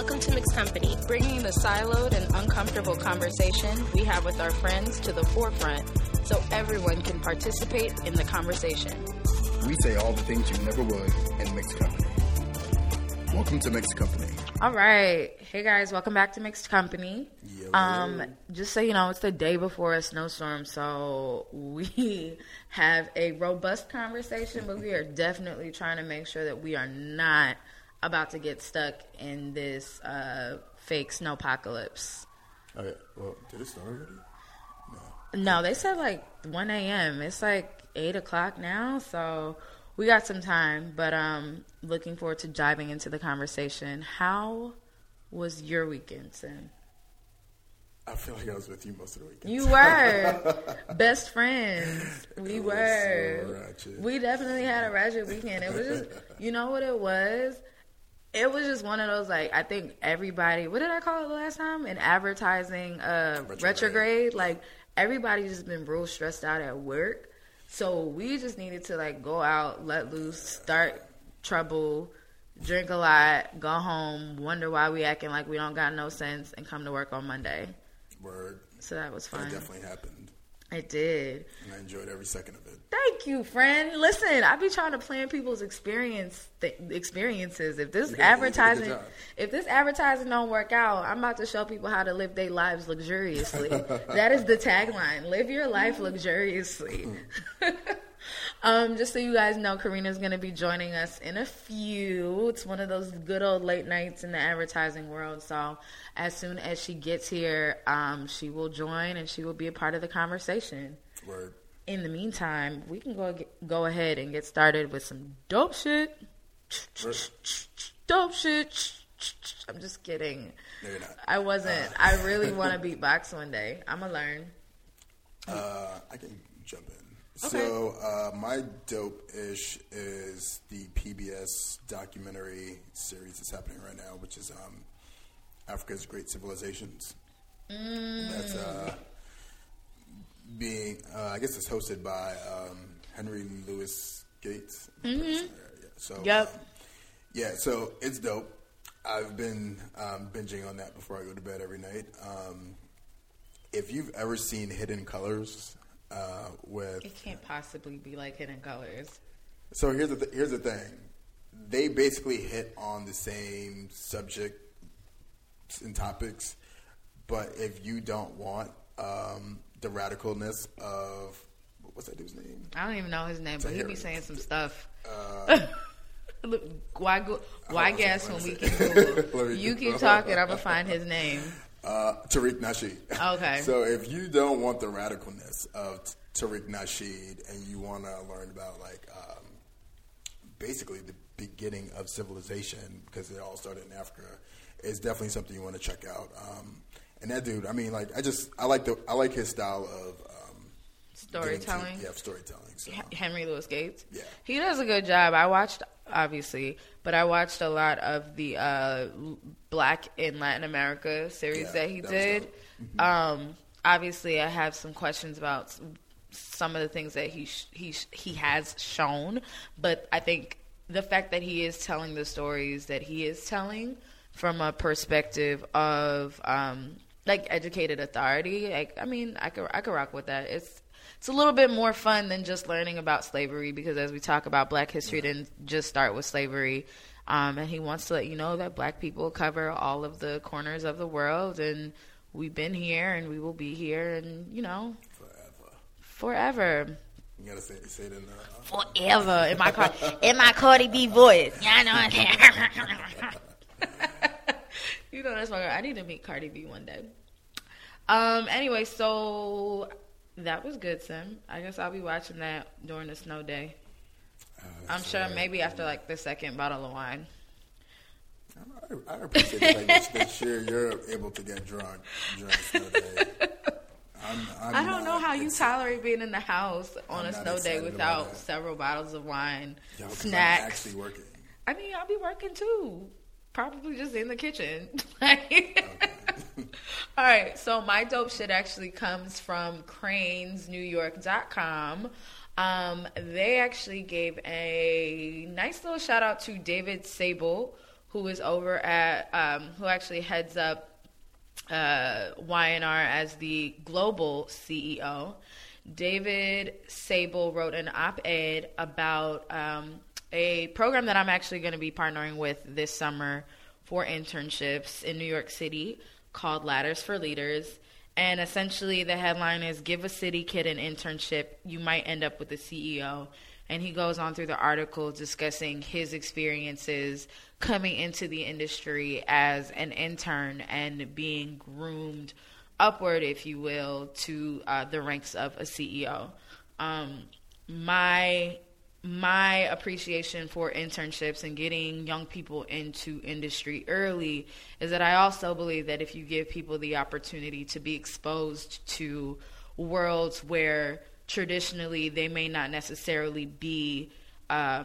Welcome to Mixed Company. bringing the siloed and uncomfortable conversation we have with our friends to the forefront so everyone can participate in the conversation. We say all the things you never would in mixed company. Welcome to mixed company. All right. Hey guys, welcome back to Mixed Company. Um, just so you know, it's the day before a snowstorm, so we have a robust conversation, but we are definitely trying to make sure that we are not about to get stuck in this uh, fake snowpocalypse. Okay, well, did it start already? No, No, they said like 1 a.m. It's like 8 o'clock now, so we got some time. But um, looking forward to diving into the conversation. How was your weekend, Sim? I feel like I was with you most of the weekend. You were best friends. We were. so we definitely had a ratchet weekend. It was just, you know what it was? It was just one of those like I think everybody. What did I call it the last time? An advertising uh, Retrograde. retrograde. Like everybody just been real stressed out at work, so we just needed to like go out, let loose, start trouble, drink a lot, go home, wonder why we acting like we don't got no sense, and come to work on Monday. Word. So that was fun. definitely happened. It did. And I enjoyed every second of it. Thank you, friend. Listen, I be trying to plan people's experience th- experiences. If this You did- you did a good advertising, if this advertising don't work out, I'm about to show people how to live their lives luxuriously. that is the tagline: "Live your life luxuriously." um, just so you guys know, Karina's going to be joining us in a few. It's one of those good old late nights in the advertising world. So as soon as she gets here, um, she will join and she will be a part of the conversation Word. In the meantime, we can go go ahead and get started with some dope shit. Dope shit. I'm just kidding. No, you're not. I wasn't. I really want to beatbox one day. I'm gonna learn. Uh, I can jump in. Okay. So, uh, my dope ish is the PBS documentary series that's happening right now, which is um, Africa's Great Civilizations. That's uh, being, uh, I guess it's hosted by um, Henry Louis Gates. Yeah, so, Yep. um, yeah, so it's dope. I've been um, binging on that before I go to bed every night. Um, if you've ever seen Hidden Colors uh, with It can't possibly be like Hidden Colors. so here's the th- here's the thing, they basically hit on the same subject and topics, but if you don't want um, the radicalness of what's that dude's name? I don't even know his name, but he be saying some stuff. Uh, Look, why go, why guess when we can. Google? You keep talking. I'm gonna find his name. Uh, Tariq Nasheed. Okay. So if you don't want the radicalness of T- Tariq Nasheed and you want to learn about like um, basically the beginning of civilization because it all started in Africa, it's definitely something you want to check out. Um, and that dude, I mean, like I just I like the I like his style of um, to- Storytelling. yeah, storytelling. So Henry Louis Gates. Yeah. he does a good job. I watched obviously, but I watched a lot of the uh, Black in Latin America series Yeah, that he that did. Mm-hmm. Um, obviously, I have some questions about some of the things that he sh- he sh- he has shown, but I think the fact that he is telling the stories that he is telling from a perspective of um, like educated authority, like I mean, I could I could rock with that. It's it's a little bit more fun than just learning about slavery because as we talk about Black history, didn't just start with slavery. Um, and he wants to let you know that Black people cover all of the corners of the world, and we've been here, and we will be here, and you know, forever. forever, You gotta say say it in the. Uh, forever. In my car, in my Cardi B voice, yeah, I know. you know that's my. I need to meet Cardi B one day. Um. Anyway, so that was good, Sim. I guess I'll be watching that during the snow day. uh, I'm sure right. maybe after like the second bottle of wine. I, I appreciate that, that you're, you're able to get drunk during snow day. I'm, I'm I don't know how you tolerate being in the house on I'm a snow day without several bottles of wine, Yo, snacks. I'm actually working. I mean, I'll be working too. Probably just in the kitchen. Like- All right. So my dope shit actually comes from crainsnewyork.com. Um, they actually gave a nice little shout out to David Sable, who is over at um, who actually heads up uh, Y&R as the global CEO. David Sable wrote an op-ed about um, a program that I'm actually going to be partnering with this summer for internships in New York City called Ladders for Leaders. And essentially, the headline is Give a City Kid an Internship, you might end up with a CEO. And he goes on through the article discussing his experiences coming into the industry as an intern and being groomed upward, if you will, to uh, the ranks of a CEO. Um, my my appreciation for internships and getting young people into industry early is that I also believe that if you give people the opportunity to be exposed to worlds where traditionally they may not necessarily be uh,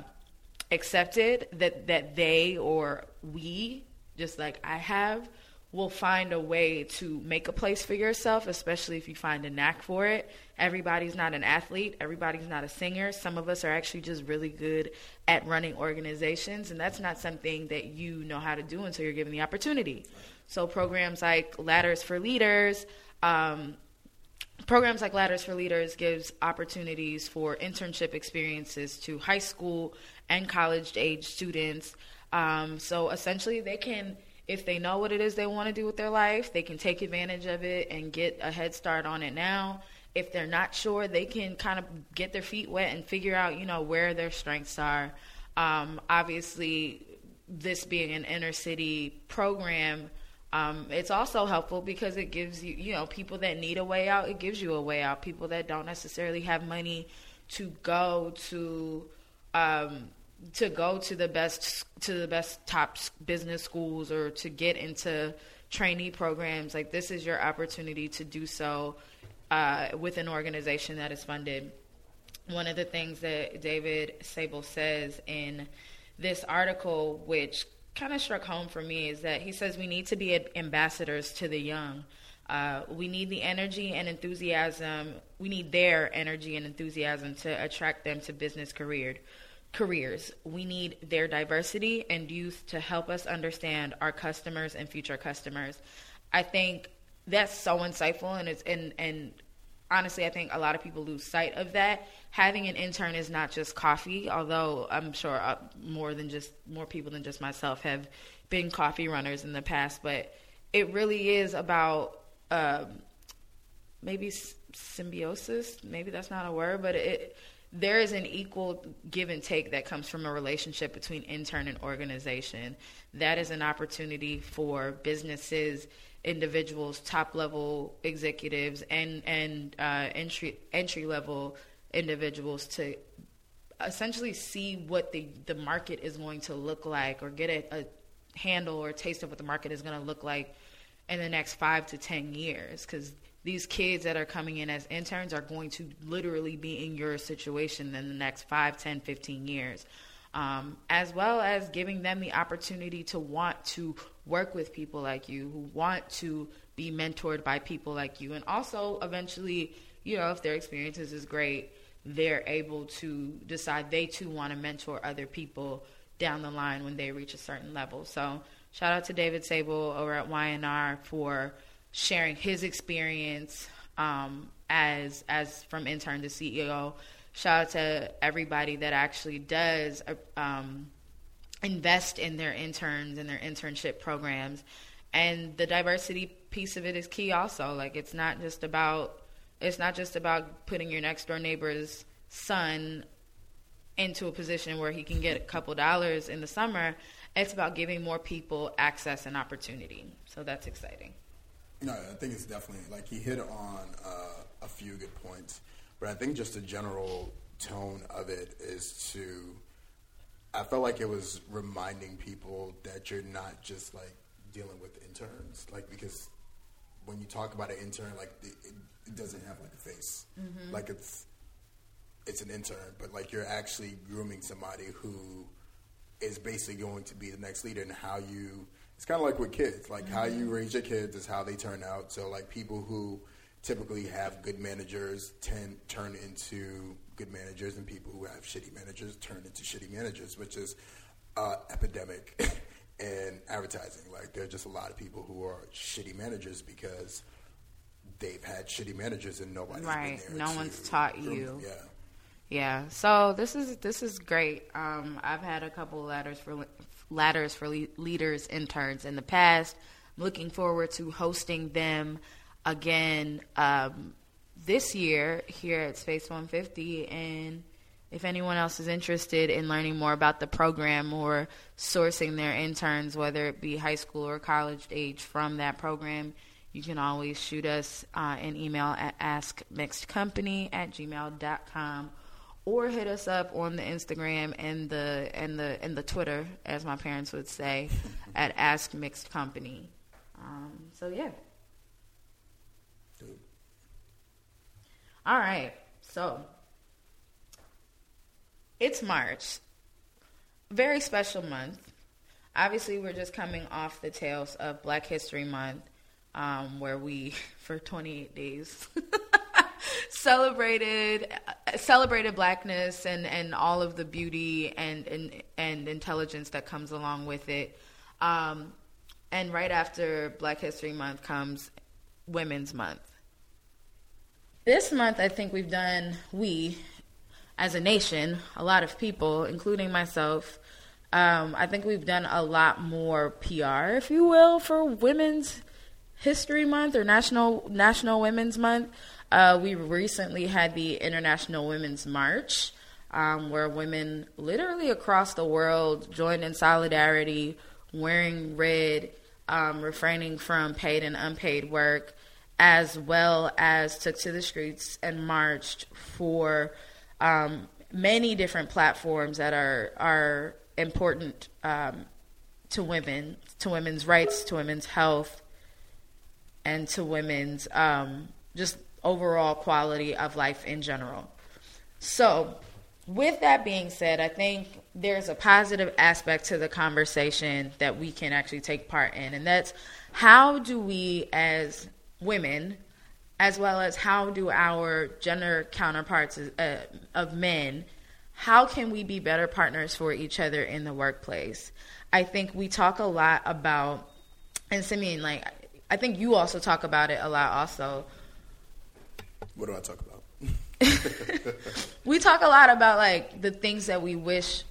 accepted, that that they or we, just like I have, will find a way to make a place for yourself, especially if you find a knack for it. Everybody's not an athlete, everybody's not a singer. Some of us are actually just really good at running organizations, and that's not something that you know how to do until you're given the opportunity. So, programs like Ladders for Leaders, um, programs like Ladders for Leaders gives opportunities for internship experiences to high school and college age students. Um, so essentially, they can if they know what it is they want to do with their life, they can take advantage of it and get a head start on it now. If they're not sure, they can kind of get their feet wet and figure out, you know, where their strengths are. Um, obviously, this being an inner city program, um, it's also helpful because it gives you, you know, people that need a way out, it gives you a way out. People that don't necessarily have money to go to um, to go to the best to the best top business schools or to get into trainee programs like this is your opportunity to do so uh, with an organization that is funded. One of the things that david sable says in this article which kind of struck home for me is that he says we need to be ambassadors to the young. Uh, we need the energy and enthusiasm we need their energy and enthusiasm to attract them to business career careers. We need their diversity and youth to help us understand our customers and future customers. I think that's so insightful and it's and and honestly I think a lot of people lose sight of that. Having an intern is not just coffee, although I'm sure uh, more than just more people than just myself have been coffee runners in the past, but it really is about um, maybe symbiosis. Maybe that's not a word, but it there is an equal give and take that comes from a relationship between intern and organization. That is an opportunity for businesses, individuals, top level executives, and and uh, entry entry level individuals to essentially see what the the market is going to look like, or get a, a handle or a taste of what the market is going to look like in the next five to ten years, because these kids that are coming in as interns are going to literally be in your situation in the next 5, 10, 15 years. Um, as well as giving them the opportunity to want to work with people like you, who want to be mentored by people like you, and also eventually, you know, if their experiences is great, they're able to decide they too want to mentor other people down the line when they reach a certain level. So, shout out to David Sable over at Y&R for sharing his experience um, as as from intern to CEO. Shout out to everybody that actually does uh, um, invest in their interns and their internship programs, and the diversity piece of it is key. Also, like it's not just about it's not just about putting your next door neighbor's son into a position where he can get a couple dollars in the summer. It's about giving more people access and opportunity. So that's exciting. No, I think it's definitely like he hit on uh, a few good points, but I think just the general tone of it is to. I felt like it was reminding people that you're not just like dealing with interns, like because when you talk about an intern, like it, it doesn't have like a face, mm-hmm. like it's it's an intern, but like you're actually grooming somebody who is basically going to be the next leader and how you it's kind of like with kids. Like how you raise your kids is how they turn out. So like people who typically have good managers tend turn into good managers, and people who have shitty managers turn into shitty managers, which is uh, epidemic in advertising. Like there are just a lot of people who are shitty managers because they've had shitty managers and nobody's Right. No one's taught you. Yeah. Yeah. So this is this is great. Um, I've had a couple ladders for ladders for le- leaders interns in the past. I'm looking forward to hosting them again um, this year here at Space 150. And if anyone else is interested in learning more about the program or sourcing their interns, whether it be high school or college age from that program, you can always shoot us uh, an email at askmixedcompany at gmail.com or hit us up on the Instagram and the and the and the Twitter, as my parents would say, at Ask Mixed Company. Um, so yeah. Dude. All right. So it's March. Very special month. Obviously, we're just coming off the tails of Black History Month, um, where we, for 28 days, celebrated celebrated blackness and, and all of the beauty and, and and intelligence that comes along with it. Um, and right after Black History Month comes Women's Month. This month, I think we've done, we as a nation, a lot of people, including myself, um, I think we've done a lot more PR, if you will, for Women's History Month or National National Women's Month. Uh, we recently had the International Women's March, um, where women literally across the world joined in solidarity, wearing red, um, refraining from paid and unpaid work, as well as took to the streets and marched for um, many different platforms that are are important um, to women, to women's rights, to women's health, and to women's um, just overall quality of life in general. So, with that being said, I think there's a positive aspect to the conversation that we can actually take part in, and that's how do we as women, as well as how do our gender counterparts uh, of men, how can we be better partners for each other in the workplace? I think we talk a lot about, and Simeon, like, I think you also talk about it a lot also. What do I talk about? we talk a lot about like the things that we wish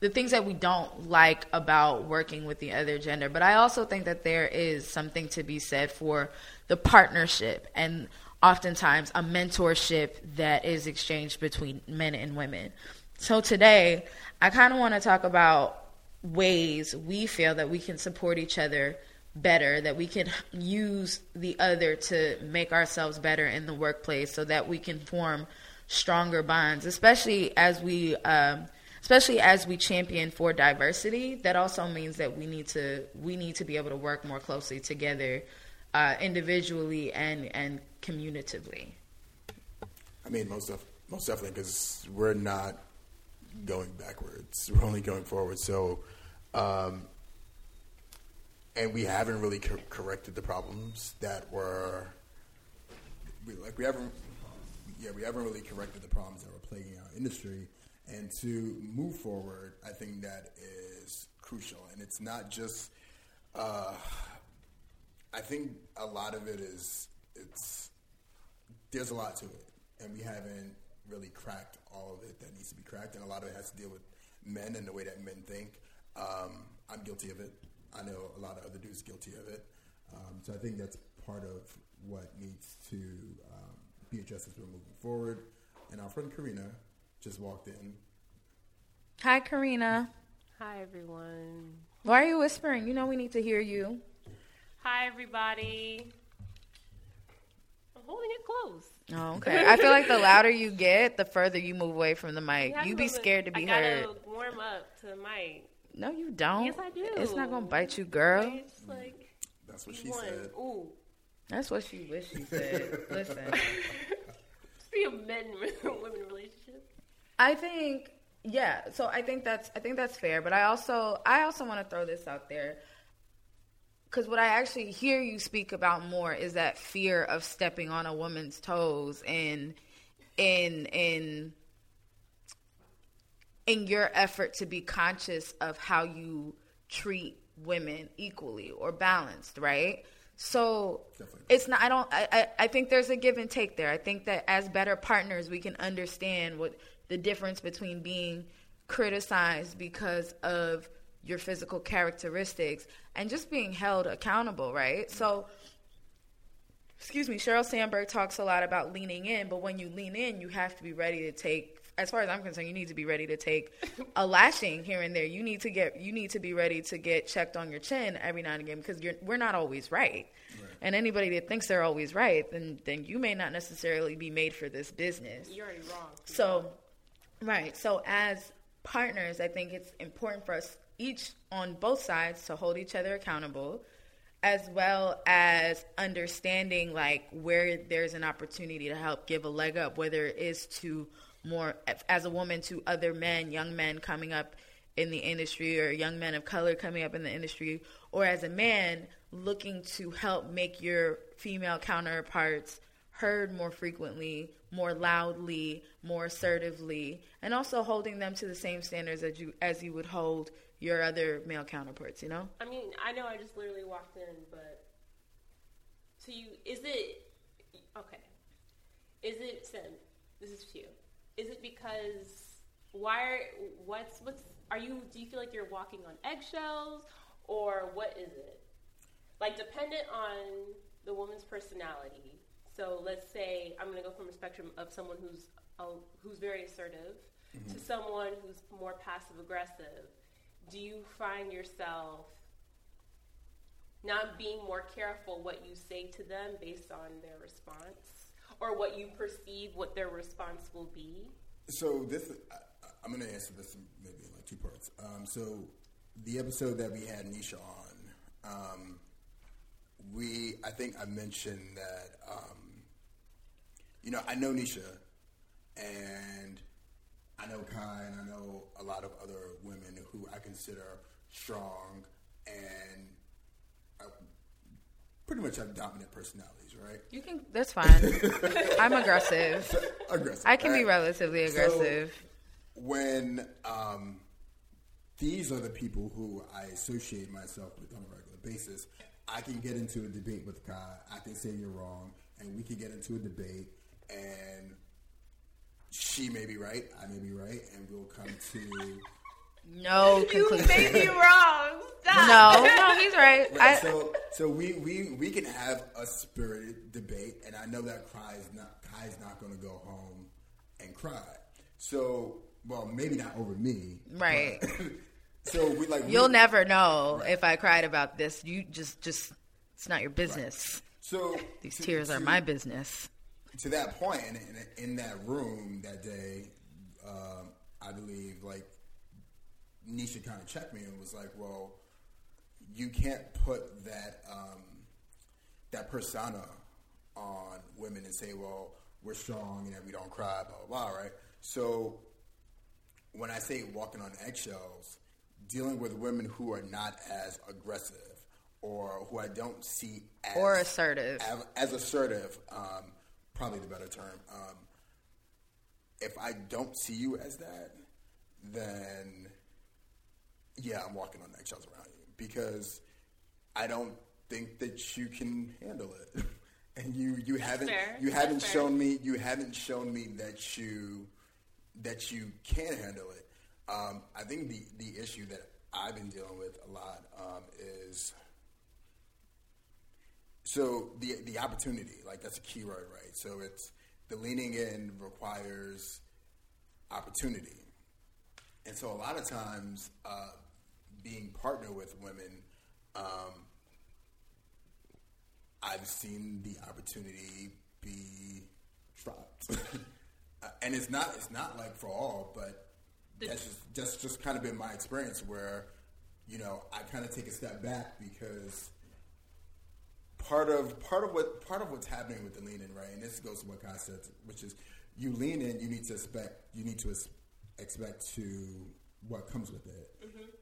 the things that we don't like about working with the other gender but i also think that there is something to be said for the partnership and oftentimes a mentorship that is exchanged between men and women so today i kind of want to talk about ways we feel that we can support each other better, that we can use the other to make ourselves better in the workplace so that we can form stronger bonds, especially as we um, especially as we champion for diversity. That also means that we need to we need to be able to work more closely together uh, individually and and communitively. I mean, most of most definitely because we're not going backwards; we're only going forward. So, um, and we haven't really cor- corrected the problems that were we, like we haven't yeah we haven't really corrected the problems that were plaguing our industry. And to move forward, I think that is crucial. And it's not just. Uh, I think a lot of it is it's there's a lot to it, and we haven't really cracked all of it that needs to be cracked, and a lot of it has to deal with men and the way that men think. Um, I'm guilty of it. I know a lot of other dudes guilty of it. Um, so I think that's part of what needs to um, be addressed as we're moving forward. And our friend Karina just walked in. Hi, Karina. Hi, everyone. Why are you whispering? You know we need to hear you. Hi, everybody. I'm holding it close. Oh, okay. I feel like the louder you get, the further you move away from the mic. You have You to be scared to be I gotta heard. warm up to the mic. No, you don't. Yes, I do. It's not gonna bite you, girl. It's like That's what she want. said. Ooh, That's what she wish she said. Listen, it's be a men women relationship. I think yeah. So I think that's I think that's fair. But I also I also want to throw this out there because what I actually hear you speak about more is that fear of stepping on a woman's toes and in in in your effort to be conscious of how you treat women equally or balanced, right? So Definitely. it's not. I don't. I, I. I think there's a give and take there. I think that as better partners, we can understand what the difference between being criticized because of your physical characteristics and just being held accountable, right? So excuse me, Sheryl Sandberg talks a lot about leaning in, but when you lean in, you have to be ready to take as far as I'm concerned, you need to be ready to take a lashing here and there. You need to get you need to be ready to get checked on your chin every now and again because you're we're not always right. Right. And anybody that thinks they're always right, then then you may not necessarily be made for this business. You're already wrong. So, right. So, as partners, I think it's important for us each on both sides to hold each other accountable, as well as understanding like where there's an opportunity to help give a leg up, whether it is to more as a woman to other men, young men coming up in the industry or young men of color coming up in the industry, or as a man looking to help make your female counterparts heard more frequently, more loudly, more assertively, and also holding them to the same standards as you as you would hold your other male counterparts. You know? I mean, I know I just literally walked in, but so you is it okay? Is it Sim? This is to you. Is it because why? Are, what's what's? Are you? Do you feel like you're walking on eggshells, or what is it? Like dependent on the woman's personality. So let's say I'm going to go from a spectrum of someone who's who's very assertive mm-hmm. to someone who's more passive aggressive. Do you find yourself not being more careful what you say to them based on their response or what you perceive what their response will be? So this, I, I'm going to answer this maybe in like two parts. Um, so the episode that we had Nisha on, um, we I think I mentioned that um, you know I know Nisha, and I know Kai, and I know a lot of other women who I consider strong and pretty much have dominant personalities, right? You can. That's fine. I'm aggressive. Aggressive. I can be right? relatively So, aggressive. when um, these are the people who I associate myself with on a regular basis, I can get into a debate with Kai. I can say you're wrong, and we can get into a debate, and she may be right, I may be right, and we'll come to. No You conclusion. may be wrong. Stop. no, no, he's right. Right, I, so, so we, we, we can have a spirited debate, and I know that Kai is not Kai's not going to go home and cry. So, well, maybe not over me, Right. but- so we like You'll we, never know if I cried about this. You just, just, it's not your business. So These to- tears are my business. To that point, in, in, in that room that day, um, I believe like Nisha kind of checked me and was like, "Well, you can't put that um, that persona on women and say, well, we're strong and we don't cry, blah blah blah, right?" So when I say walking on eggshells, dealing with women who are not as aggressive or who I don't see as Or assertive. as, as assertive, um, probably the better term. Um, if I don't see you as that, then yeah, I'm walking on eggshells around you because I don't think that you can handle it, and you you haven't fair. you haven't fair. shown me you haven't shown me that you that you can handle it. Um, I think the the issue that I've been dealing with a lot um, is so the the opportunity, like that's a key word, right? So it's the leaning in requires opportunity, and so a lot of times, uh, being partnered with women, um, I've seen the opportunity be dropped, Uh, and it's not it's not like for all, but that's just that's just kind of been my experience where, you know, I kind of take a step back because part of part of what part of what's happening with the lean in, right? And this goes to what God said, which is you lean in, you need to expect you need to expect to what comes with it,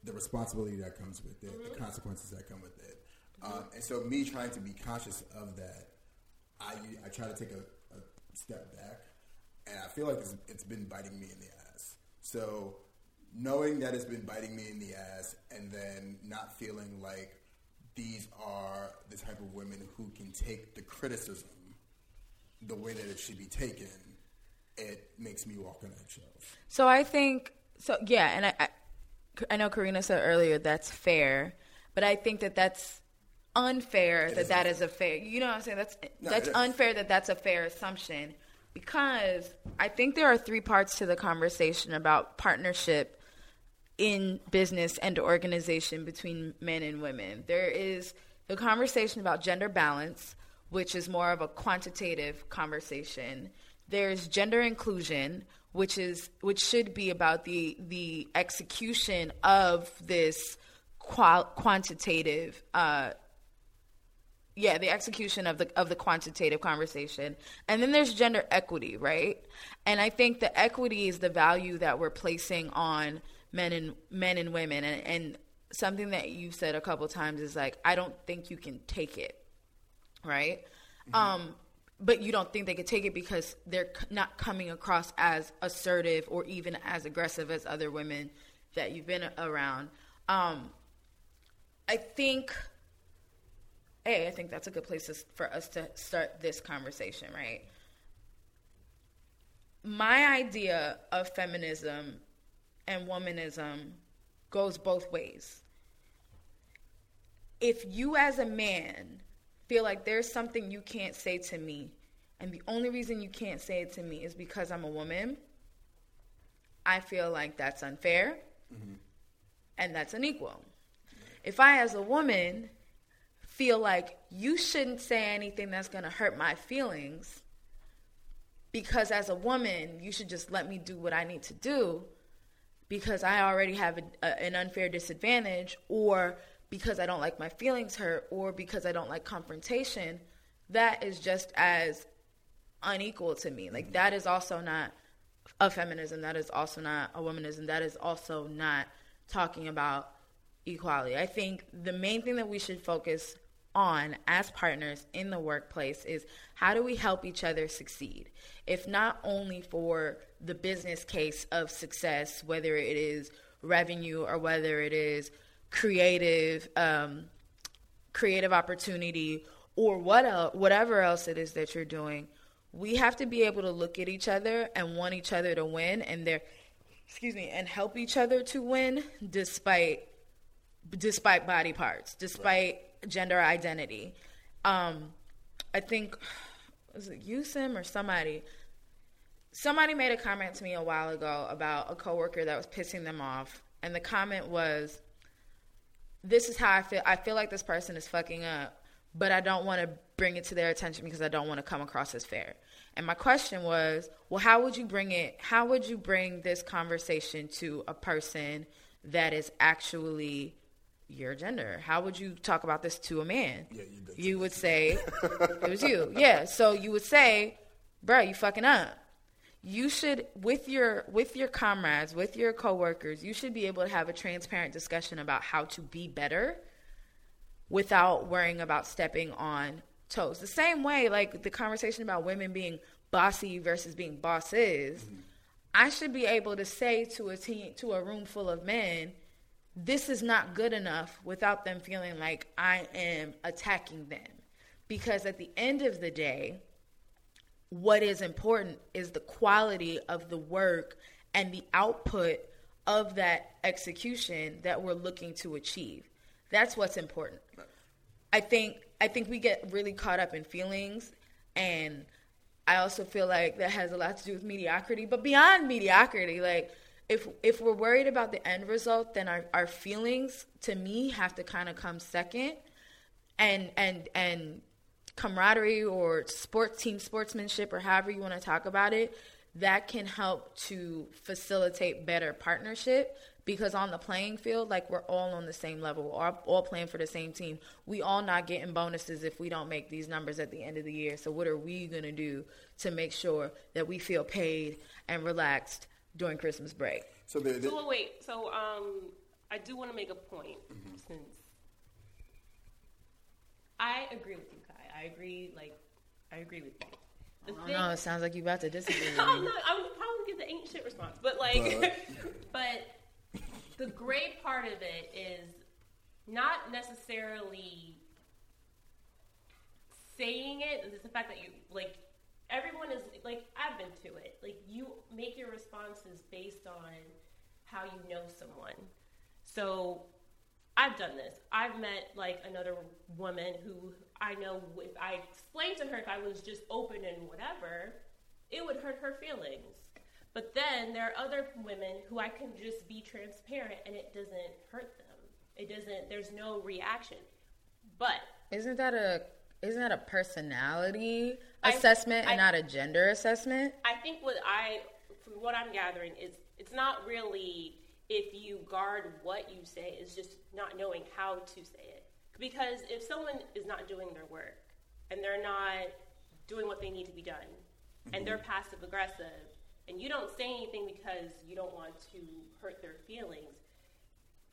the responsibility that comes with it, the consequences that come with it. Um, and so, me trying to be conscious of that, I I try to take a, a step back, and I feel like it's, it's been biting me in the ass. So knowing that it's been biting me in the ass, and then not feeling like these are the type of women who can take the criticism the way that it should be taken, it makes me walk on eggshells. So I think so. Yeah, and I, I, know Karina said earlier that's fair, but I think that that's unfair It that is that is a fair. You know what I'm saying? That's No, that's unfair that that's a fair assumption because I think there are three parts to the conversation about partnership in business and organization between men and women. There is the conversation about gender balance, which is more of a quantitative conversation. There's gender inclusion, which is which should be about the the execution of this qual- quantitative uh, yeah, the execution of the of the quantitative conversation. And then there's gender equity, right? And I think the equity is the value that we're placing on men and men and women and, and something that you've said a couple times is like I don't think you can take it. Right? Um but you don't think they could take it because they're not coming across as assertive or even as aggressive as other women that you've been around. Um I think hey, I think that's a good place to, for us to start this conversation, right? My idea of feminism and womanism goes both ways. If you, as a man, feel like there's something you can't say to me, and the only reason you can't say it to me is because I'm a woman, I feel like that's unfair. Mm-hmm. And that's unequal. If I, as a woman, feel like you shouldn't say anything that's going to hurt my feelings because as a woman, you should just let me do what I need to do because I already have a, a, an unfair disadvantage or because I don't like my feelings hurt or because I don't like confrontation, that is just as unequal to me. Like that is also not a feminism, that is also not a womanism, that is also not talking about equality. I think the main thing that we should focus on as partners in the workplace is how do we help each other succeed? If not only for the business case of success, whether it is revenue or whether it is creative, um, creative opportunity, or what el- whatever else it is that you're doing, we have to be able to look at each other and want each other to win, and there, excuse me, and help each other to win despite despite body parts, despite gender identity. Um, I think was it Yusim or somebody. Somebody made a comment to me a while ago about a coworker that was pissing them off, and the comment was, "This is how I feel. I feel like this person is fucking up, but I don't want to bring it to their attention because I don't want to come across as fair." And my question was, well, how would you bring it? How would you bring this conversation to a person that is actually your gender? How would you talk about this to a man? Yeah, you. You would say it was you. Yeah. So you would say, "Bro, you fucking up." You should with your with your comrades, with your coworkers, you should be able to have a transparent discussion about how to be better without worrying about stepping on toes. The same way like the conversation about women being bossy versus being bosses. I should be able to say to a team to a room full of men, this is not good enough without them feeling like I am attacking them. Because at the end of the day, what is important is the quality of the work and the output of that execution that we're looking to achieve. That's what's important. I think I think we get really caught up in feelings and I also feel like that has a lot to do with mediocrity, but beyond mediocrity, like if if we're worried about the end result, then our, our feelings to me have to kind of come second and and and camaraderie or sports team sportsmanship or however you want to talk about it that can help to facilitate better partnership because on the playing field like we're all on the same level we're all, all playing for the same team. We all not getting bonuses if we don't make these numbers at the end of the year. So what are we going to do to make sure that we feel paid and relaxed during christmas break? So there, there, So wait, so um, I do want to make a point. Since I agree with you, Kai. I agree, like I agree with you. The I don't know it sounds like you're about to disagree I'm not. I'm probably get the ain't shit response, but like, But- but the great part of it is not necessarily saying it. It's the fact that you like everyone is like I've been to it. Like you make your responses based on how you know someone. So I've done this. I've met like another woman who I know if I explained to her if I was just open and whatever, it would hurt her feelings. But then there are other women who I can just be transparent and it doesn't hurt them. It doesn't there's no reaction. But Isn't that a isn't that a personality I- assessment and I- not a gender assessment? I think what I, from what I'm gathering, is it's not really if you guard what you say, it's just not knowing how to say it. Because if someone is not doing their work and they're not doing what they need to be done, and they're mm-hmm. passive aggressive, and you don't say anything because you don't want to hurt their feelings,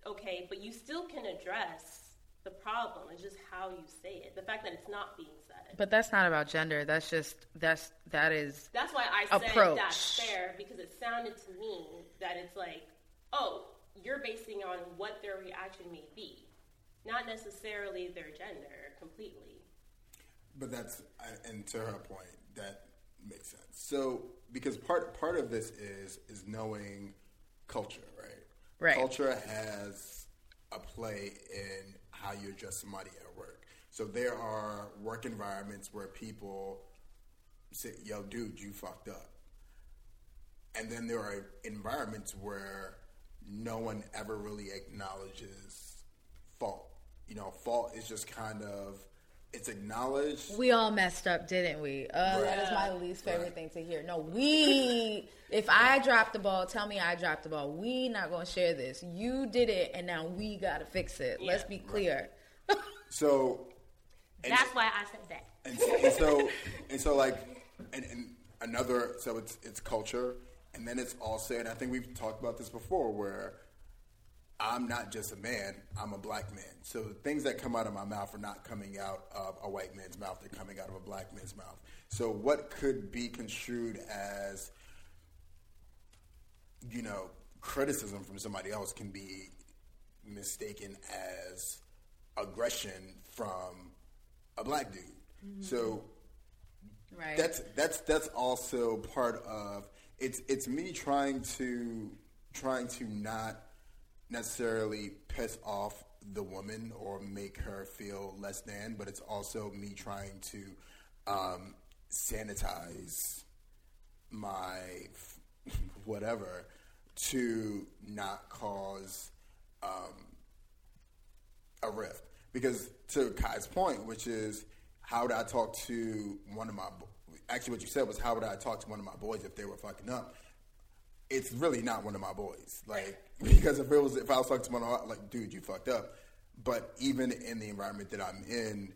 okay, but you still can address the problem. It's just how you say it. The fact that it's not being said. But that's not about gender. That's just that's that is That's why I said that's fair because it sounded to me that it's like, oh, you're basing on what their reaction may be, not necessarily their gender completely. But that's and to her point, that makes sense. So because part part of this is is knowing culture, right? Right. Culture has a play in how you address somebody at work. So there are work environments where people say, "Yo, dude, you fucked up," and then there are environments where no one ever really acknowledges fault. You know, fault is just kind of it's acknowledged. we all messed up, didn't we? Uh, That is my least favorite Right. thing to hear. No, we. If I dropped the ball, tell me I dropped the ball. We not gonna share this. You did it, and now we gotta fix it. Let's be clear. So, and, That's why I said that. and, and so and so like and, and another so it's it's culture and then it's also and I think we've talked about this before where I'm not just a man, I'm a black man. So the things that come out of my mouth are not coming out of a white man's mouth, they're coming out of a black man's mouth. So what could be construed as you know, criticism from somebody else can be mistaken as aggression from a black dude. Mm-hmm. So Right. that's that's that's also part of it's it's me trying to trying to not necessarily piss off the woman or make her feel less than, but it's also me trying to um, sanitize my whatever to not cause um, a rift. Because to Kai's point, which is how would I talk to one of my actually what you said was how would I talk to one of my boys if they were fucking up? It's really not one of my boys. Like because if it was if I was talking to my like dude, you fucked up. But even in the environment that I'm in,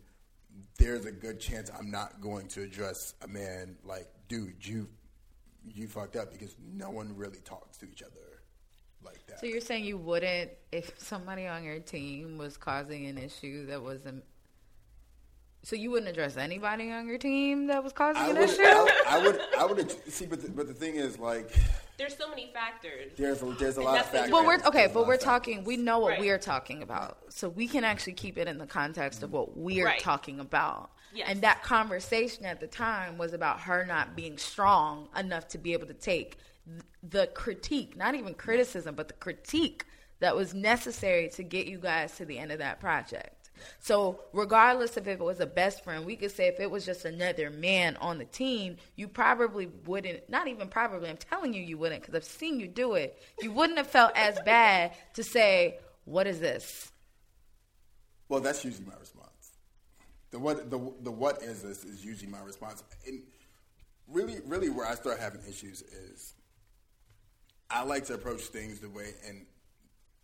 there's a good chance I'm not going to address a man like, dude, you you fucked up because no one really talks to each other like that. So you're saying you wouldn't if somebody on your team was causing an issue that wasn't. So you wouldn't address anybody on your team that was causing I an would, issue. I, I would, I would see, but the, but the thing is, like, There's so many factors. there's a, there's a And lot of factors. But we're okay, There's but we're talking. factors. We know what Right. we're talking about, so we can actually keep it in the context of what we're Right. talking about. Yes. And that conversation at the time was about her not being strong enough to be able to take the critique, not even criticism, but the critique that was necessary to get you guys to the end of that project. So, regardless of if it was a best friend, we could say if it was just another man on the team, you probably wouldn't, not even probably, I'm telling you, you wouldn't, because I've seen you do it. You wouldn't have felt as bad to say, What is this? Well, that's usually my response. The what the the what is this is usually my response. And really, really, where I start having issues is I like to approach things the way and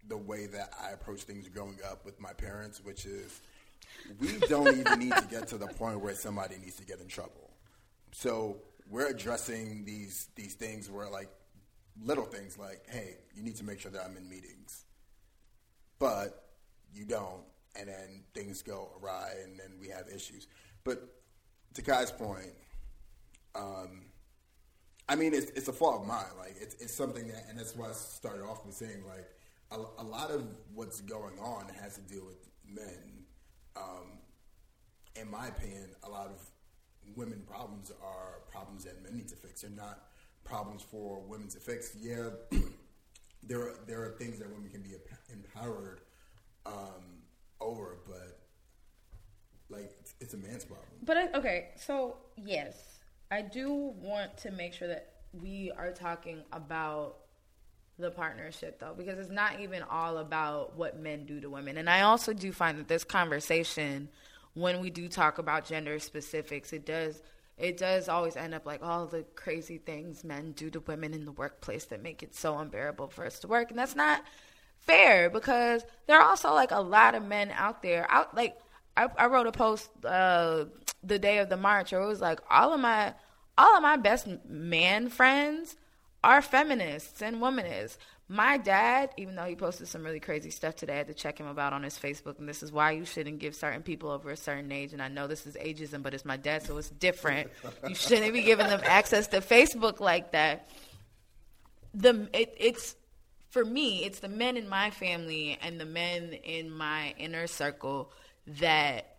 the way that I approach things growing up with my parents, which is we don't even need to get to the point where somebody needs to get in trouble. So we're addressing these these things where like little things like, hey, you need to make sure that I'm in meetings but you don't, and then things go awry, and then we have issues. But to Kai's point, um, I mean, it's, it's a fault of mine. Like, it's, it's something that, and that's why I started off with saying, like, a, a lot of what's going on has to deal with men. Um, in my opinion, a lot of women problems are problems that men need to fix. They're not problems for women to fix. Yeah, there are, there are things that women can be empowered um, over, but like it's, it's a man's problem. But I, okay, so yes, I do want to make sure that we are talking about the partnership though because it's not even all about what men do to women. And i also do find that this conversation when we do talk about gender specifics it does it does always end up like all the crazy things men do to women in the workplace that make it so unbearable for us to work. And that's not fair because there are also like a lot of men out there. Out like i, I wrote a post uh, the day of the march where it was like all of my all of my best man friends are feminists and womanists. My dad, even though he posted some really crazy stuff today, I had to check him about on his Facebook. And this is why you shouldn't give certain people over a certain age. And I know this is ageism, but it's my dad, so it's different. you shouldn't be giving them access to Facebook like that. The it, it's for me, it's the men in my family and the men in my inner circle that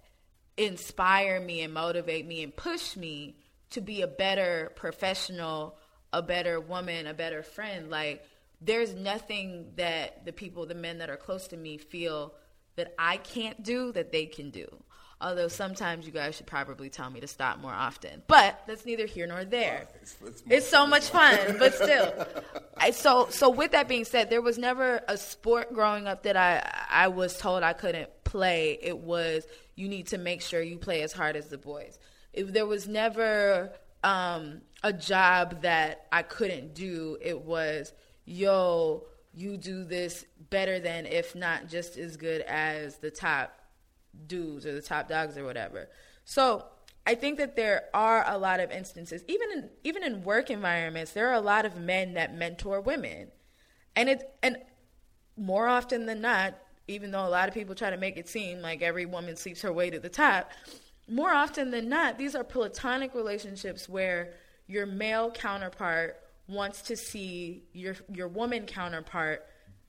inspire me and motivate me and push me to be a better professional a better woman, a better friend. Like there's nothing that the people, the men that are close to me feel that I can't do that they can do. Although sometimes you guys should probably tell me to stop more often. But that's neither here nor there. It's, it's, it's so much fun, but still. I, so so with that being said, there was never a sport growing up that I I was told I couldn't play. It was you need to make sure you play as hard as the boys. If there was never um, a job that I couldn't do. It was, yo, you do this better than, if not just as good as the top dudes or the top dogs or whatever. So I think that there are a lot of instances, even in even in work environments, there are a lot of men that mentor women, and it and more often than not, even though a lot of people try to make it seem like every woman sleeps her way to the top, more often than not, these are platonic relationships where your male counterpart wants to see your your woman counterpart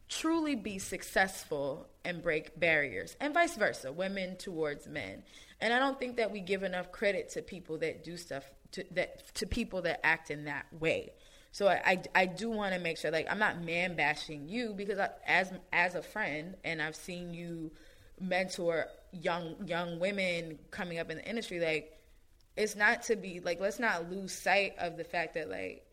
truly be successful and break barriers and vice versa women towards men. And i don't think that we give enough credit to people that do stuff to that to people that act in that way. So i i, I do want to make sure like i'm not man bashing you because I, as as a friend and i've seen you mentor young young women coming up in the industry like it's not to be like let's not lose sight of the fact that like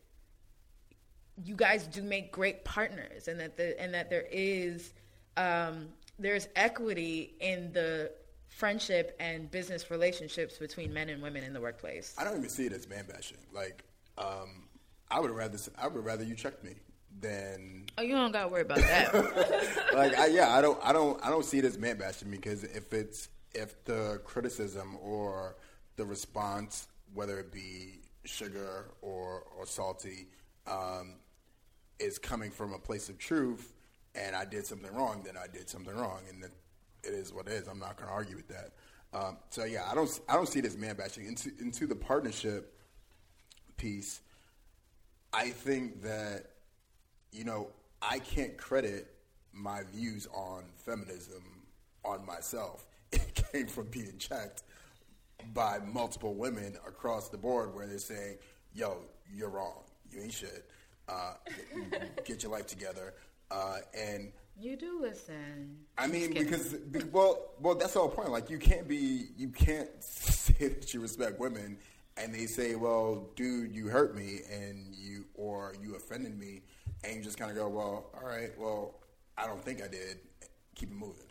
you guys do make great partners and that the and that there is um, there's equity in the friendship and business relationships between men and women in the workplace. I don't even see it as man bashing. Like, um, I would rather I would rather you check me than. Oh, you don't gotta worry about that. like, I, yeah, I don't, I don't, I don't see it as man bashing because if it's if the criticism or the response, whether it be sugar or or salty, um, is coming from a place of truth, and I did something wrong, then I did something wrong, and then it is what it is. I'm not going to argue with that. Um, so yeah, I don't I don't see this man bashing. Into into the partnership piece, I think that you know I can't credit my views on feminism on myself. It came from being checked by multiple women across the board where they're saying, "Yo, you're wrong. You ain't shit. Uh, get your life together." Uh, and you do listen. I mean, because well, well, that's the whole point. Like, you can't be, you can't say that you respect women, and they say, "Well, dude, you hurt me, and you or you offended me," and you just kind of go, "Well, all right, well, I don't think I did. Keep it moving."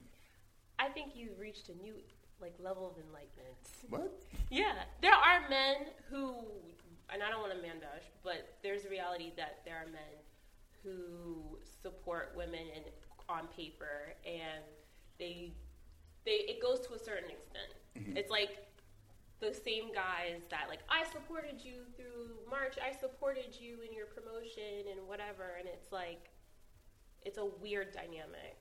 I think you've reached a new like level of enlightenment. What? Yeah, there are men who, and I don't want to man bash, but there's a reality that there are men who support women on paper, and they they it goes to a certain extent. Mm-hmm. It's like the same guys that like I supported you through March, I supported you in your promotion and whatever, and it's like it's a weird dynamic.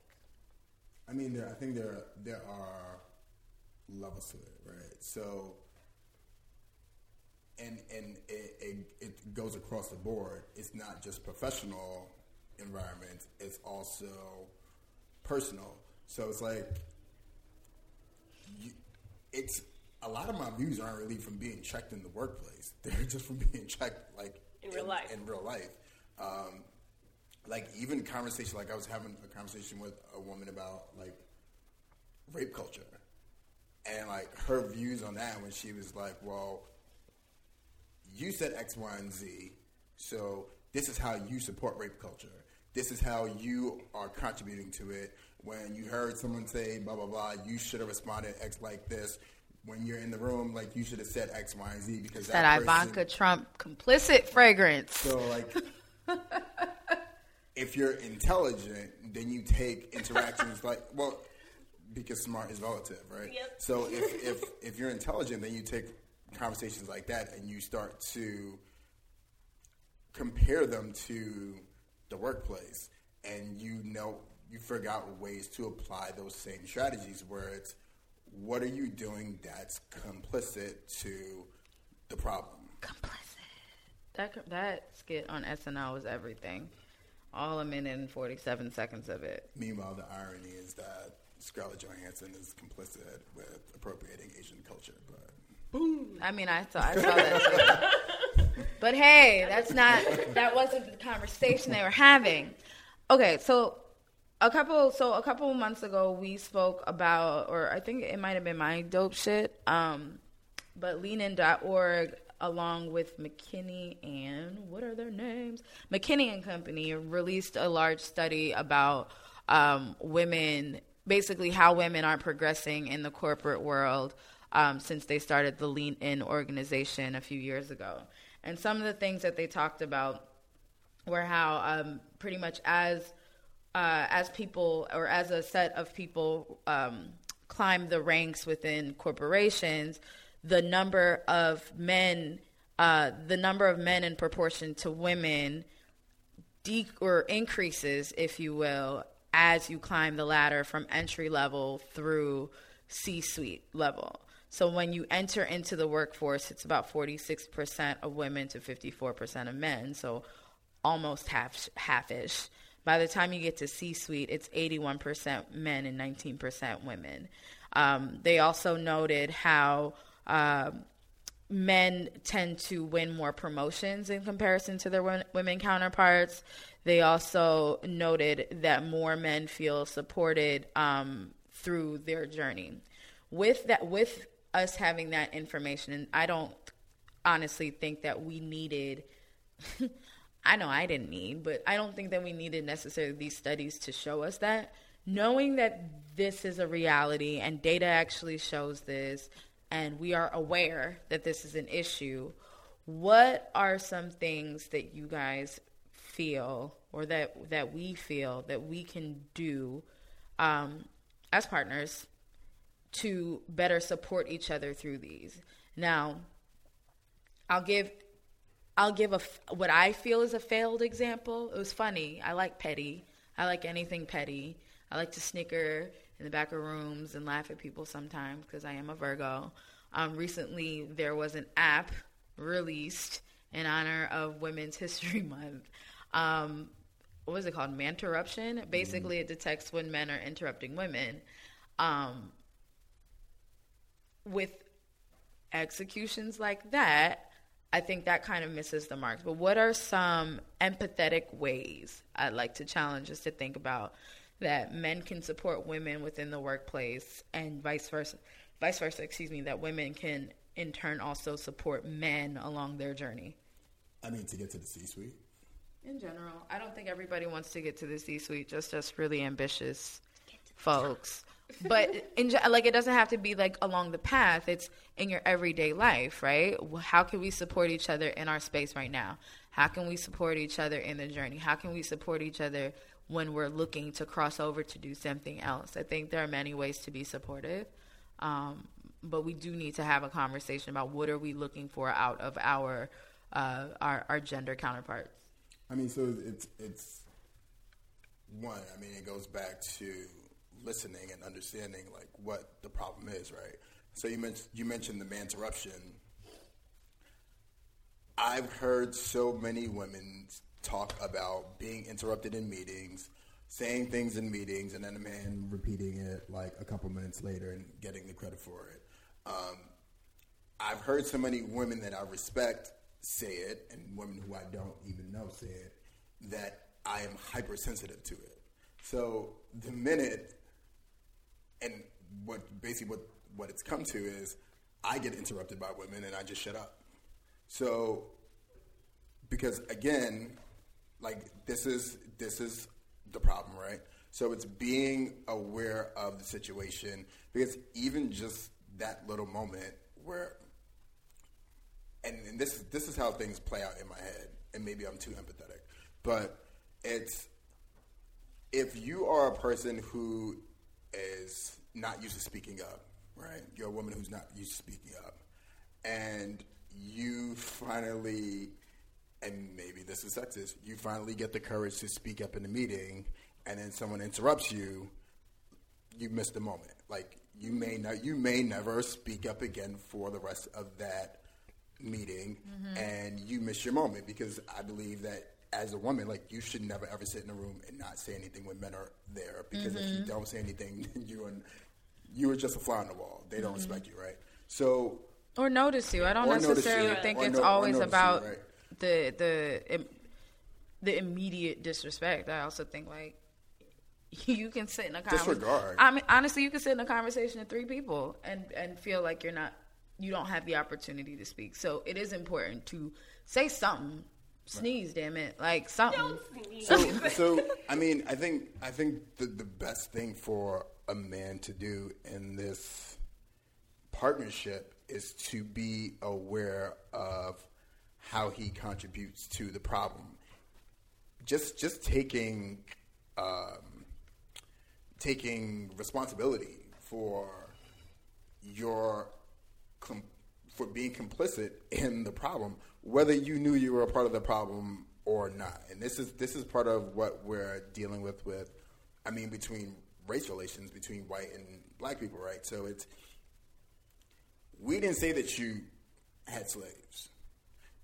I mean, there, I think there there are levels to it, right? So, and and it, it, it goes across the board. It's not just professional environments. It's also personal. So it's like, you, it's a lot of my views aren't really from being checked in the workplace. They're just from being checked like In real life. In real life, um, like even conversation. Like I was having a conversation with a woman about like rape culture, and like her views on that when she was like, "Well, you said X, Y, and Z, so this is how you support rape culture. This is how you are contributing to it. When you heard someone say blah blah blah, you should have responded X like this. When you're in the room, like you should have said X, Y, and Z because That that person, Ivanka Trump complicit fragrance. So like, if you're intelligent, then you take interactions like well, because smart is relative, right? Yep. So if if if you're intelligent, then you take conversations like that and you start to compare them to the workplace, and you know you figure out ways to apply those same strategies where it's what are you doing that's complicit to the problem. complicit. That that skit on SNL was everything. All a minute and forty seven seconds of it. Meanwhile, the irony is that Scarlett Johansson is complicit with appropriating Asian culture. But I mean, I saw I saw that. Too. But hey, that's not that wasn't the conversation they were having. Okay, so a couple so a couple months ago we spoke about or I think it might have been my dope shit. Um but leanin.org along with McKinsey and what are their names? McKinsey and Company released a large study about um, women, basically how women aren't progressing in the corporate world um, since they started the Lean In organization a few years ago. And some of the things that they talked about were how um, pretty much as uh, as people or as a set of people um, climb the ranks within corporations, the number of men, uh, the number of men in proportion to women, de- or increases, if you will, as you climb the ladder from entry level through C-suite level. So when you enter into the workforce, it's about 46% of women to 54% of men. So almost half half-ish. By the time you get to C-suite, it's 81% men and 19% women. Um, they also noted how um, men tend to win more promotions in comparison to their women counterparts. They also noted that more men feel supported um, through their journey. With that, with us having that information, and I don't honestly think that we needed. I know I didn't need, but I don't think that we needed necessarily these studies to show us that. Knowing that this is a reality and data actually shows this, and we are aware that this is an issue, what are some things that you guys feel or that that we feel that we can do um, as partners to better support each other through these? Now, I'll give I'll give a what I feel is a failed example. It was funny. I like petty. I like anything petty. I like to snicker in the back of rooms and laugh at people sometimes because I am a Virgo. Um, recently, there was an app released in honor of Women's History Month. Um, what was it called? Manterruption. Basically, it detects when men are interrupting women. Um, with executions like that, I think that kind of misses the mark. But what are some empathetic ways I'd like to challenge us to think about that men can support women within the workplace and vice versa? Vice versa, excuse me, that women can in turn also support men along their journey. I mean, to get to the C-suite. In general, I don't think everybody wants to get to the C-suite. Just just really ambitious folks. But in like, it doesn't have to be like along the path. It's in your everyday life, right? How can we support each other in our space right now? How can we support each other in the journey? How can we support each other when we're looking to cross over to do something else? I think there are many ways to be supportive, um, but we do need to have a conversation about what are we looking for out of our uh, our, our gender counterparts. I mean, so it's it's one. I mean, it goes back to listening and understanding like what the problem is, right? So you mentioned you mentioned the manterruption. I've heard so many women talk about being interrupted in meetings, saying things in meetings and then a man repeating it like a couple minutes later and getting the credit for it. Um, I've heard so many women that I respect say it, and women who I don't even know said, that I am hypersensitive to it. So the minute, and what basically what what it's come to is, I get interrupted by women and I just shut up. So because again, like this is this is the problem, right? So it's being aware of the situation because even just that little moment where and, and this this is how things play out in my head, and maybe I'm too empathetic, but it's if you are a person who is not used to speaking up, right? You're a woman who's not used to speaking up, and you finally, and maybe this is sexist, you finally get the courage to speak up in a meeting, and then someone interrupts you, you miss the moment. Like you may not, you may never speak up again for the rest of that meeting, mm-hmm. and you miss your moment because I believe that as a woman, like you should never ever sit in a room and not say anything when men are there because if you mm-hmm. don't say anything, you and you are just a fly on the wall. They don't mm-hmm. respect you, right? So or notice you. I don't necessarily you. think it's no- always notice you, about right. the the im- the immediate disrespect. I also think like you can sit in a conversation. Disregard. I mean, honestly, you can sit in a conversation with three people and and feel like you're not you don't have the opportunity to speak. So it is important to say something. Sneeze, damn it, like something. Don't sneeze. so, so I mean, I think I think the the best thing for a man to do in this partnership is to be aware of how he contributes to the problem. Just just taking um, taking responsibility for your com- for being complicit in the problem, whether you knew you were a part of the problem or not. And this is this is part of what we're dealing with with, I mean, between race relations between white and black people, right? So it's we didn't say that you had slaves.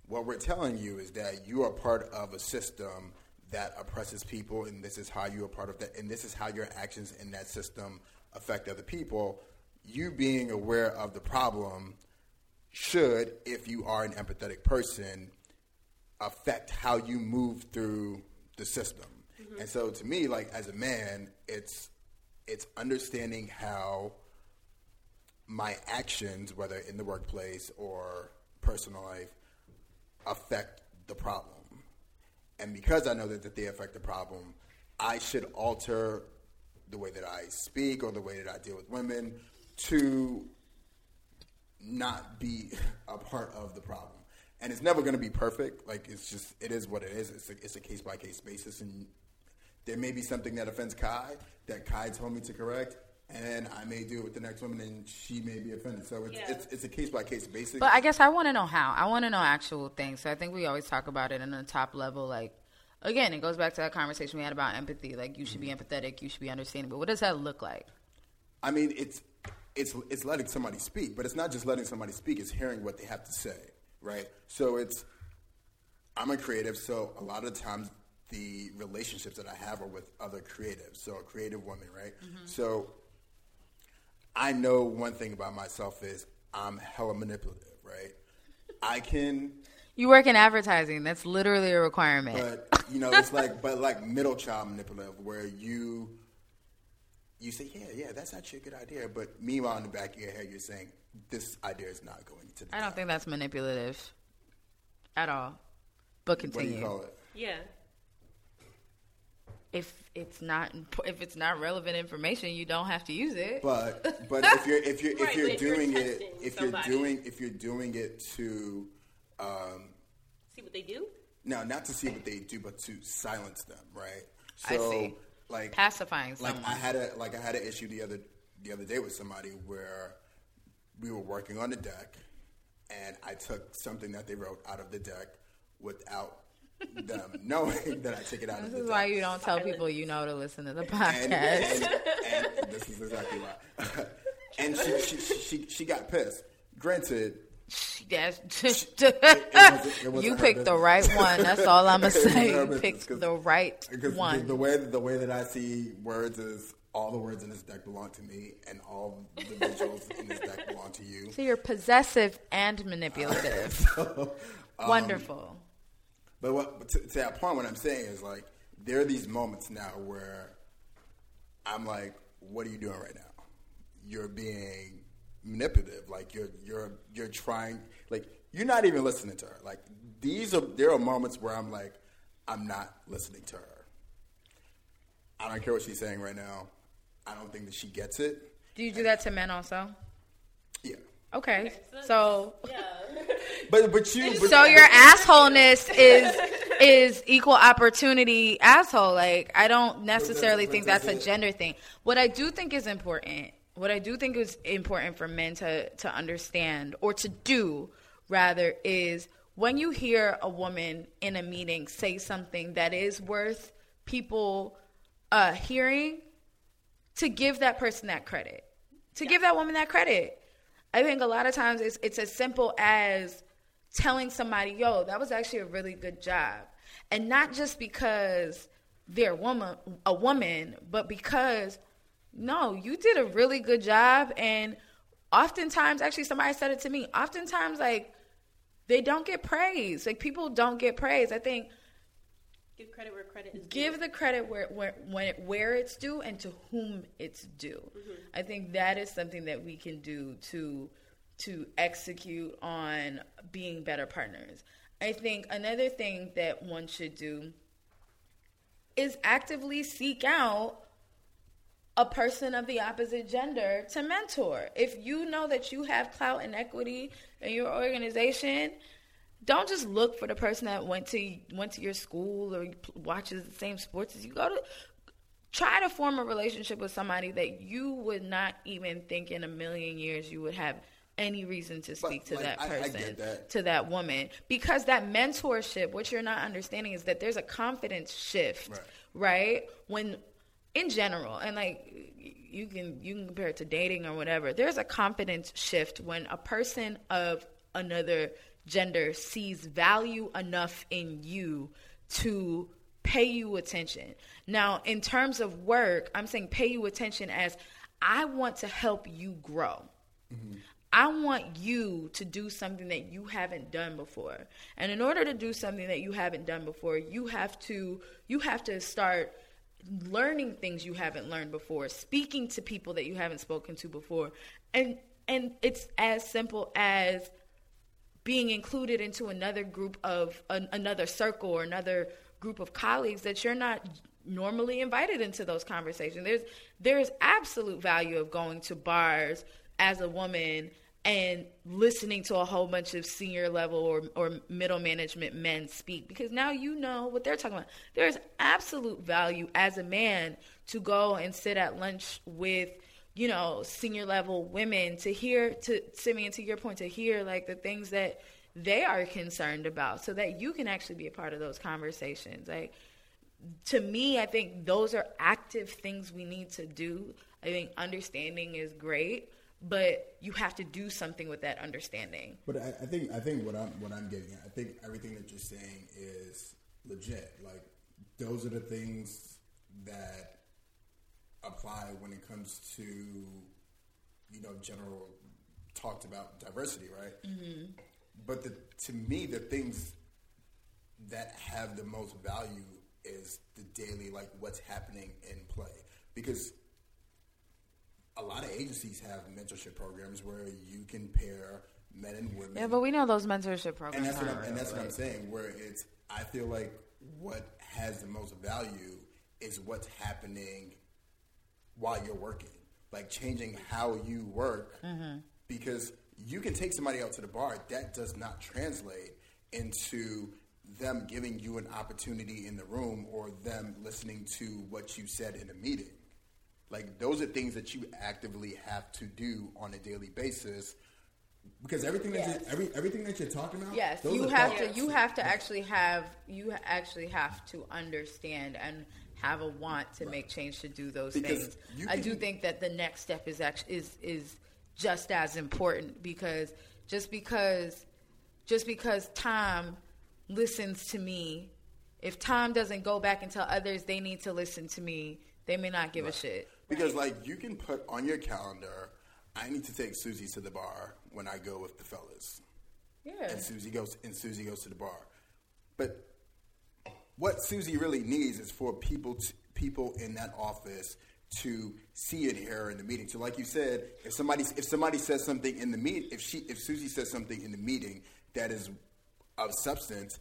What we're telling you is that you are part of a system that oppresses people, and this is how you are part of that, and this is how your actions in that system affect other people. You being aware of the problem should, if you are an empathetic person, affect how you move through the system. Mm-hmm. And so, to me, like as a man, it's it's understanding how my actions, whether in the workplace or personal life, affect the problem. And because I know that, that they affect the problem, I should alter the way that I speak or the way that I deal with women to not be a part of the problem. And it's never going to be perfect. Like it's just, it is what it is. It's a, it's a case by case basis, and there may be something that offends Kai that Kai told me to correct, and I may do it with the next woman, and she may be offended. So it's Yeah. it's, it's a case by case basis. But I guess I want to know how. I want to know actual things. So I think we always talk about it in the top level. Like, again, it goes back to that conversation we had about empathy. Like, you should be mm-hmm. empathetic, you should be understanding. But what does that look like? I mean, it's it's it's letting somebody speak, but it's not just letting somebody speak; it's hearing what they have to say, right? So it's I'm a creative, so a lot of times the relationships that I have are with other creatives, so a creative woman, right? Mm-hmm. So I know one thing about myself is I'm hella manipulative, right? I can You work in advertising. That's literally a requirement. but you know, it's like but like middle child manipulative, where you you say, yeah, yeah, that's actually a good idea, but meanwhile in the back of your head, you're saying this idea is not going to the. I don't top. think that's manipulative at all. But What do continue. you call it? Yeah. If it's not if it's not relevant information, you don't have to use it. But but if you're if you're if Right, you're but if you're doing it if somebody. you're doing if you're doing it to um, See what they do? now not to see what they do, but to silence them, right? I So see. Like Pacifying like someone. I had a like I had an issue the other the other day with somebody where we were working on the deck and I took something that they wrote out of the deck without them knowing that I took it out of this the is deck. why you don't tell people you know to listen to the and, podcast. and, and this is exactly why. and she, she, she, she got pissed. Granted, That's, wasn't- it wasn't you picked the right one. That's all I'm gonna say. You business, picked the right Because the, one. the way the way that I see words is all the words in this deck belong to me, and all the visuals in this deck belong to you. so you're possessive and manipulative. Um, Wonderful. But what but to, to that point, what I'm saying is like there are these moments now where I'm like, "What are you doing right now? You're being manipulative. Like you're you're you're trying. Like you're not even listening to her. Like these are there are moments where I'm like, I'm not listening to her. I don't care what she's saying right now. I don't think that she gets it. Do you do that to men also? Yeah, Okay. So Yeah. but but you. But, so your assholeness is is equal opportunity asshole. Like I don't necessarily but think that's a gender thing. What I do think is important, what I do think is important for men to to understand or to do rather is when you hear a woman in a meeting say something that is worth people uh, hearing, to give that person that credit, to give that woman that credit. I think a lot of times it's it's as simple as telling somebody, "Yo, that was actually a really good job," and not just because they're woman, a woman, but because no, you did a really good job. And oftentimes, actually, somebody said it to me. Oftentimes, like they don't get praise. Like people don't get praise. I think Give credit where credit is due. give the credit where where when it, where it's due and to whom it's due. Mm-hmm. I think that is something that we can do to to execute on being better partners. I think another thing that one should do is actively seek out a person of the opposite gender to mentor. If you know that you have clout and equity in your organization, don't just look for the person that went to went to your school or watches the same sports as you. Go to try to form a relationship with somebody that you would not even think in a million years you would have any reason to speak to like, that I- I person that. to that woman because that mentorship what you're not understanding is that there's a confidence shift Right. right when in general and like you can you can compare it to dating or whatever there's a confidence shift when a person of another gender sees value enough in you to pay you attention. Now in terms of work i'm saying pay you attention as i want to help you grow. Mm-hmm. I want you to do something that you haven't done before. And in order to do something that you haven't done before, you have to you have to start learning things you haven't learned before, speaking to people that you haven't spoken to before. And and it's as simple as being included into another group of an, another circle or another group of colleagues that you're not normally invited into those conversations. There's there's absolute value of going to bars as a woman and listening to a whole bunch of senior level or, or middle management men speak because now you know what they're talking about. There's absolute value as a man to go and sit at lunch with you know, senior level women to hear to Simeon to your point to hear like the things that they are concerned about so that you can actually be a part of those conversations. Like to me, I think those are active things we need to do. I think understanding is great, but you have to do something with that understanding. But I, I think I think what I'm what I'm getting at, I think everything that you're saying is legit. Like those are the things that apply when it comes to you know general talked about diversity, right? Mm-hmm. But the, to me, the things that have the most value is the daily, like what's happening in play, because a lot of agencies have mentorship programs where you can pair men and women. Yeah, but we know those mentorship and programs. that's what I'm, and that's what I'm saying. Where it's, I feel like what has the most value is what's happening while you're working, like changing how you work, mm-hmm. because you can take somebody out to the bar. That does not translate into them giving you an opportunity in the room or them listening to what you said in a meeting. Like those are things that you actively have to do on a daily basis. Because everything that Yes. you, every everything that you're talking about, Yes, you have thoughts. to. You have to actually have. You actually have to understand and have a want to make change to do those Because things. I do think that the next step is actually is is just as important because just because just because Tom listens to me, if Tom doesn't go back and tell others they need to listen to me, they may not give a shit. Because like you can put on your calendar, I need to take Susie to the bar when I go with the fellas. Yeah. and Susie goes and Susie goes to the bar. But what Susie really needs is for people to, people in that office to see and hear in the meeting. So, like you said, if somebody if somebody says something in the meet, if she if Susie says something in the meeting that is of substance,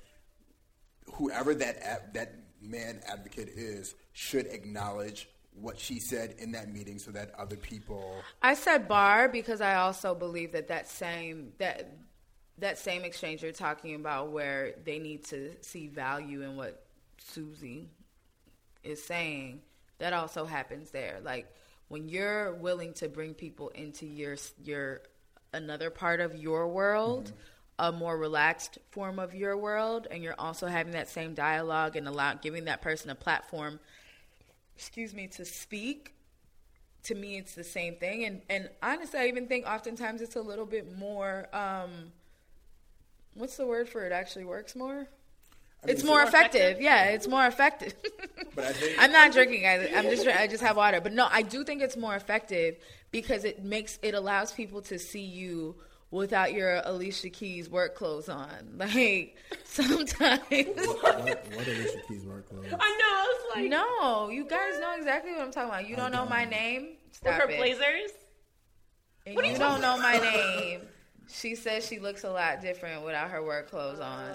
whoever that that man advocate is should acknowledge what she said in that meeting so that other people I said bar because I also believe that that same that that same exchange you're talking about where they need to see value in what Susie is saying that also happens there. Like when you're willing to bring people into your your another part of your world mm-hmm. a more relaxed form of your world and you're also having that same dialogue and allow giving that person a platform excuse me to speak to me it's the same thing and and honestly i even think oftentimes it's a little bit more um what's the word for it actually works more it's more more effective. effective? Yeah, it's more effective. But I think- I'm not drinking. I, I'm just. I just have water. But no, I do think it's more effective because it makes it allows people to see you without your Alicia Keys work clothes on. Like sometimes. what, what Alicia Keys work clothes? I know. I was like, no, you guys know exactly what I'm talking about. You don't know my name. with Stop her it. blazers. And you you don't know my name. She says she looks a lot different without her work clothes on.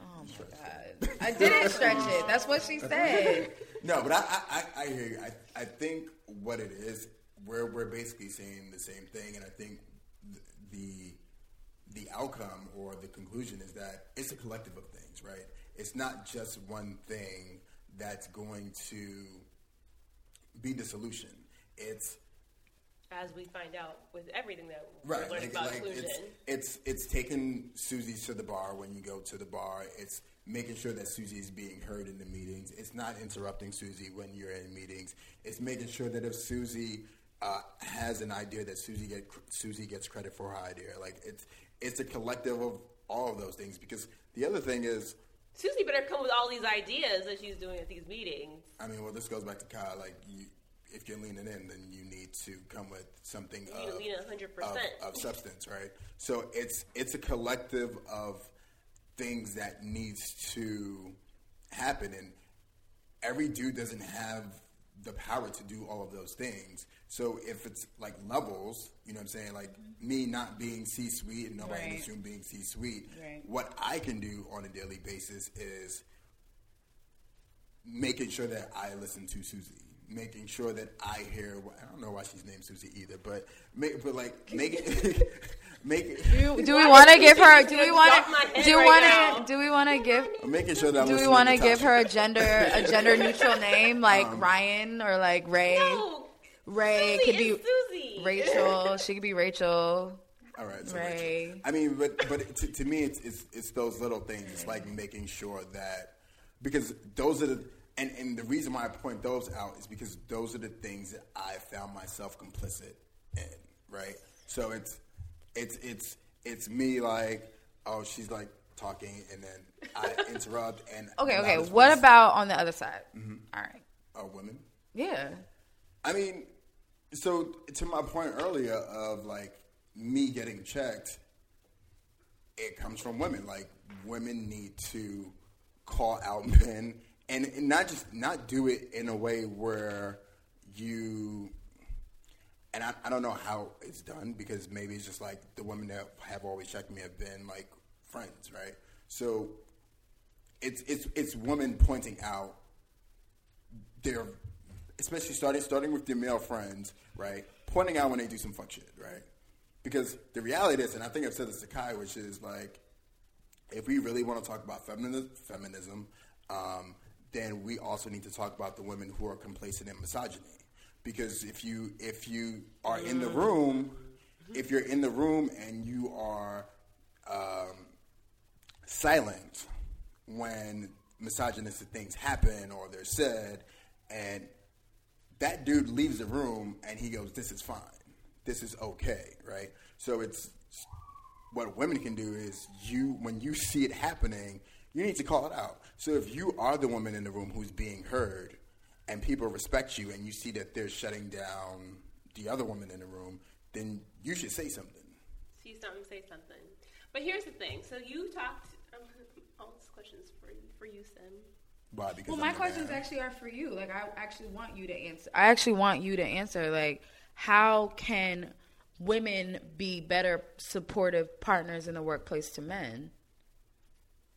Oh, oh my god. I didn't stretch it. That's what she said. No, but I, I, I, I hear you. I, I think what it is, we're, we're basically saying the same thing, and I think th- the the outcome or the conclusion is that it's a collective of things, right? It's not just one thing that's going to be the solution. It's As we find out with everything that right, we're learning like, about like inclusion. it's, it's it's taking Susie to the bar when you go to the bar. It's making sure that Susie is being heard in the meetings. It's not interrupting Susie when you're in meetings. It's making sure that if Susie uh, has an idea, that Susie get Susie gets credit for her idea. Like it's it's a collective of all of those things. Because the other thing is, Susie better come with all these ideas that she's doing at these meetings. I mean, well, this goes back to Kyle. Like you. If you're leaning in, then you need to come with something need to of, lean in 100%. of, of substance, right? So it's it's a collective of things that needs to happen, and every dude doesn't have the power to do all of those things. So if it's like levels, you know what I'm saying? Like me not being C-suite and nobody in this room being C-suite, Right. what I can do on a daily basis is making sure that I listen to Susie, making sure that I hear. What, I don't know why she's named Susie either, but make, but like make it, make it, Do, do we want to give her? Do we want to? Do you right want to? Do we want to give? I'm making sure that I'm Do we want to to give her a gender a gender neutral name like Um, Ryan or like Ray? No, Ray Susie could be Susie. Rachel. She could be Rachel. All right, so Ray. Rachel. I mean, but but to, to me, it's, it's it's those little things. It's like making sure that because those are the and and the reason why I point those out is because those are the things that I found myself complicit in. Right. So it's it's it's it's me like oh she's like talking and then I interrupt and Okay, okay. What about on the other side? Mm-hmm. All right. a woman. Yeah. I mean, so to my point earlier of like me getting checked, it comes from women. Like women need to call out men and, not just not do it in a way where you and I, I don't know how it's done because maybe it's just like the women that have always checked me have been like friends, right? So it's it's it's women pointing out their especially starting starting with their male friends, right? Pointing out when they do some fuck shit, right? Because the reality is, and I think I've said this to Kai, which is like, if we really want to talk about feminism, feminism, um, then we also need to talk about the women who are complacent in misogyny. Because if you if you are in the room, if you're in the room and you are um, silent when misogynistic things happen or they're said, and that dude leaves the room and he goes, "This is fine, this is okay," right? So it's what women can do is you when you see it happening, you need to call it out. So if you are the woman in the room who's being heard, and people respect you, and you see that they're shutting down the other woman in the room, then you should say something. See something, say something. But here's the thing. So you talked. Um, all these questions for for you, Sim. Why? Because Well, I'm my questions actually are for you. Like, I actually want you to answer. I actually want you to answer. Like, how can women be better supportive partners in the workplace to men?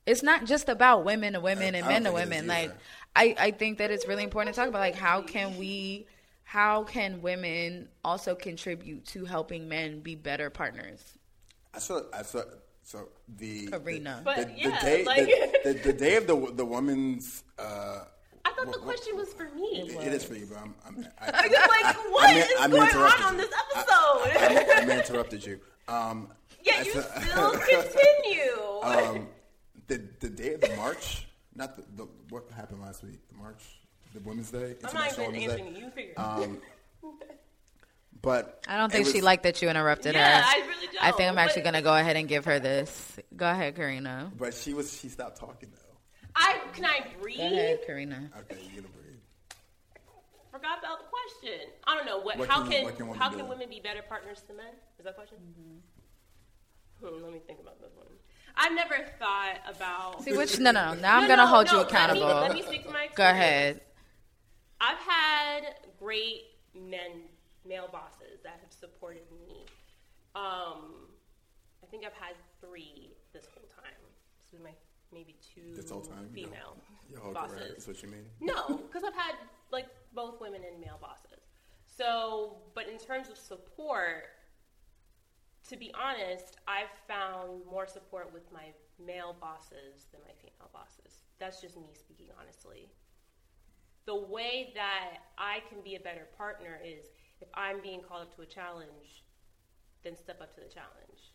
It's not just about women to women I- and I men to don't think it women. Like. I, I think that it's really important to talk about like how can we, how can women also contribute to helping men be better partners? I saw. I saw. So the arena, the, But, the, the day like- the, the, the day of the the woman's. Uh, I thought the what- what- question was for me. It is for you, but I'm. I'm I, I'm like, I- what I is may- I may going interrupted on on this episode? I, I may interrupted you. Um, yeah, you still continue. um, the the day of the march, not the, the what happened last week. The march, the Women's Day, I'm not International even answering you. You figure. Um, but I don't it think she liked that you interrupted Yeah, her. I really don't. I think I'm actually gonna go ahead and give her this. Go ahead, Karina. But she was. She stopped talking though. I can I breathe? Go ahead, Karina. Okay, you gonna breathe. Forgot about the question. I don't know what. What how can- can, what can women how do? can women be better partners to men? Is that a question? Hmm, let me think about this one. I've never thought about. See which? No, no. Now I'm No, gonna no, hold no, you let me- accountable. Let me, speak from my Go ahead. I've had great men, male bosses that have supported me. Um, I think I've had three this whole time. This is my maybe two This whole time, female Your whole bosses. is what you mean. No, because I've had like both women and male bosses. So, but in terms of support, to be honest, I've found more support with my male bosses than my female bosses. That's just me speaking honestly. The way that I can be a better partner is if I'm being called up to a challenge, then step up to the challenge.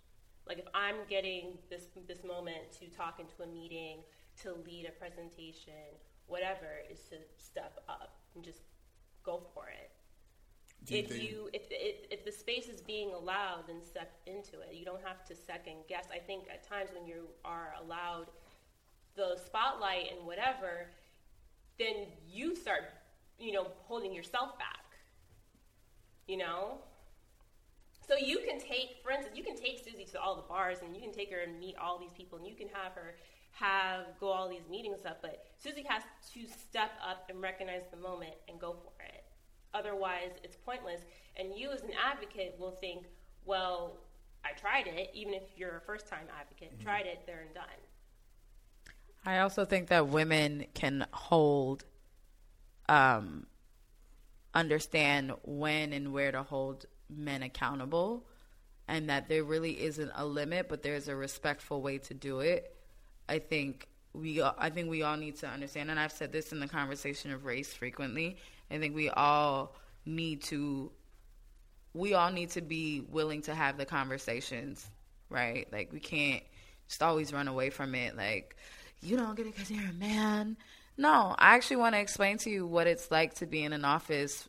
Like if I'm getting this this moment to talk into a meeting, to lead a presentation, whatever, is to step up and just go for it. Do if think- you if, if if the space is being allowed, then step into it. You don't have to second guess. I think at times when you are allowed the spotlight and whatever, then you start, you know, holding yourself back. You know? So you can take, for instance, you can take Susie to all the bars and you can take her and meet all these people and you can have her have go all these meetings and stuff, but Susie has to step up and recognize the moment and go for it. Otherwise, it's pointless. And you, as an advocate, will think, well, I tried it, even if you're a first time advocate, tried it, there and done. I also think that women can hold, um, understand when and where to hold men accountable, and that there really isn't a limit, but there's a respectful way to do it. I think we, I think we all need to understand, and I've said this in the conversation of race frequently. I think we all need to we all need to be willing to have the conversations, right? Like we can't just always run away from it. Like you don't get it because you're a man. No, I actually want to explain to you what it's like to be in an office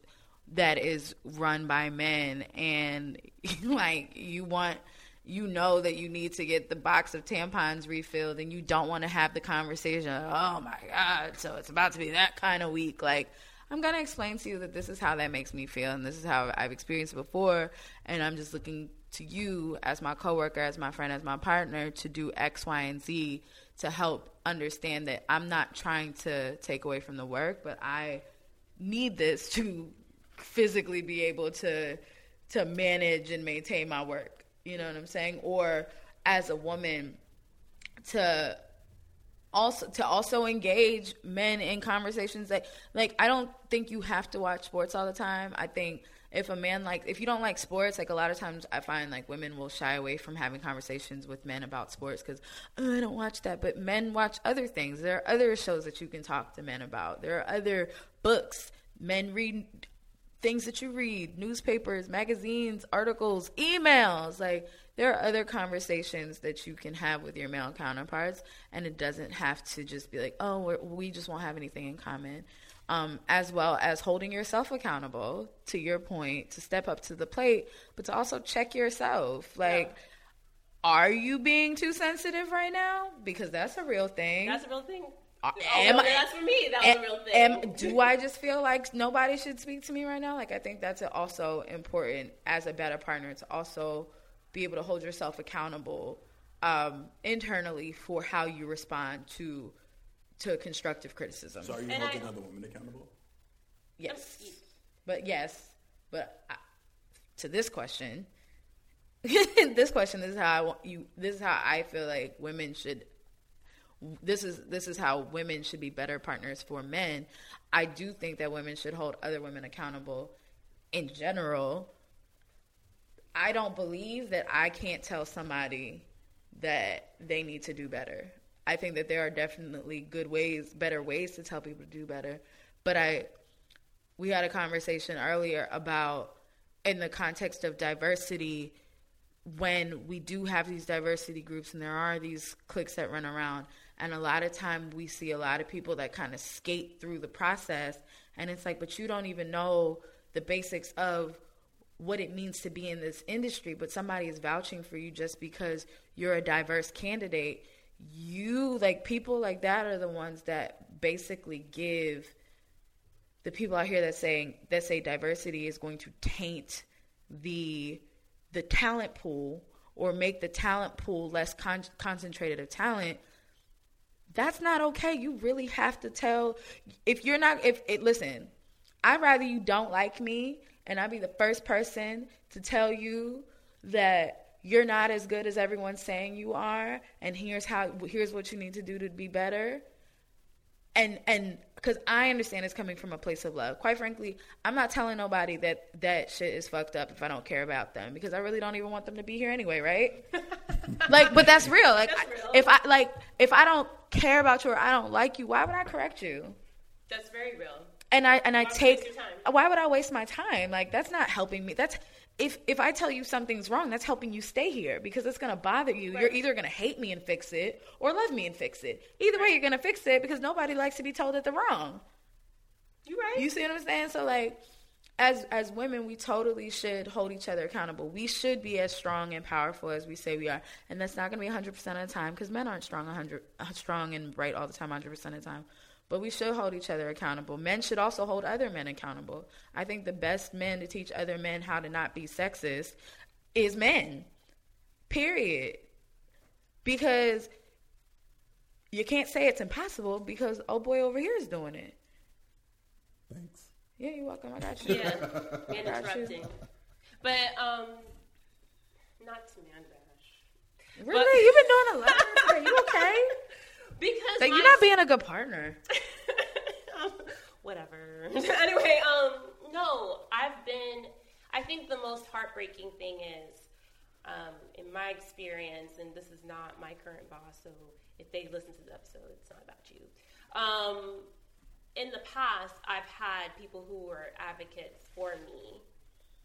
that is run by men, and like you want. You know that you need to get the box of tampons refilled, and you don't want to have the conversation. Oh my God! So it's about to be that kind of week. Like, I'm gonna explain to you that this is how that makes me feel, and this is how I've experienced it before, and I'm just looking to you as my coworker, as my friend, as my partner to do X, Y, and Z to help understand that I'm not trying to take away from the work, but I need this to physically be able to to manage and maintain my work. You know what I'm saying? Or as a woman to also to also engage men in conversations that like I don't think you have to watch sports all the time. I think if a man like if you don't like sports, like a lot of times I find like women will shy away from having conversations with men about sports because oh, I don't watch that. But men watch other things. There are other shows that you can talk to men about. There are other books. Men read things that you read newspapers magazines articles emails like there are other conversations that you can have with your male counterparts and it doesn't have to just be like oh we just won't have anything in common um, as well as holding yourself accountable to your point to step up to the plate but to also check yourself like are you being too sensitive right now? Because that's a real thing. That's a real thing. Uh, Oh, am I- that's for me. That was am, a real thing. am- do I just feel like nobody should speak to me right now? Like I think that's also important as a better partner to also be able to hold yourself accountable um, internally for how you respond to to constructive criticism. So are you And holding I- other women accountable? Yes, but yes, but I, to this question, this question this is how I want you. This is how I feel like women should. This is this is how women should be better partners for men. I do think that women should hold other women accountable. In general, I don't believe that I can't tell somebody that they need to do better. I think that there are definitely good ways, better ways to tell people to do better. But I we had a conversation earlier about in the context of diversity when we do have these diversity groups and there are these cliques that run around and a lot of time we see a lot of people that kind of skate through the process and it's like but you don't even know the basics of what it means to be in this industry but somebody is vouching for you just because you're a diverse candidate you like people like that are the ones that basically give the people out here that saying that say diversity is going to taint the the talent pool or make the talent pool less con- concentrated of talent that's not okay. You really have to tell if you're not if it listen i'd rather you don't like me and i'd be the first person to tell you that you're not as good as everyone's saying you are and here's how here's what you need to do to be better and and because I understand it's coming from a place of love. Quite frankly, I'm not telling nobody that that shit is fucked up if I don't care about them because I really don't even want them to be here anyway, right? like, but that's real. Like, That's real. if I like if I don't care about you or I don't like you, why would I correct you? That's very real. And I and I Why take why would I waste my time? Like that's not helping me. That's if if I tell you something's wrong, that's helping you stay here because it's gonna bother you. You're either gonna hate me and fix it or love me and fix it. Either way, you're gonna fix it because nobody likes to be told that they're wrong. You right. You see what I'm saying? So like as as women, we totally should hold each other accountable. We should be as strong and powerful as we say we are, and that's not to be 100 percent of the time because men aren't strong 100 uh, strong and right all the time 100 percent of the time. But we should hold each other accountable. Men should also hold other men accountable. I think the best men to teach other men how to not be sexist is men. Period. Because you can't say it's impossible because oh boy over here is doing it. Thanks. Yeah, you're welcome. I got you. Yeah, and interrupting. But um, not to man bash. Really? You've been doing a lot. Are you okay? Because Like you're not being a good partner. um, whatever. anyway, um, no, I've been. I think the most heartbreaking thing is, um, in my experience, and this is not my current boss, so if they listen to the episode, it's not about you. Um, in the past, I've had people who were advocates for me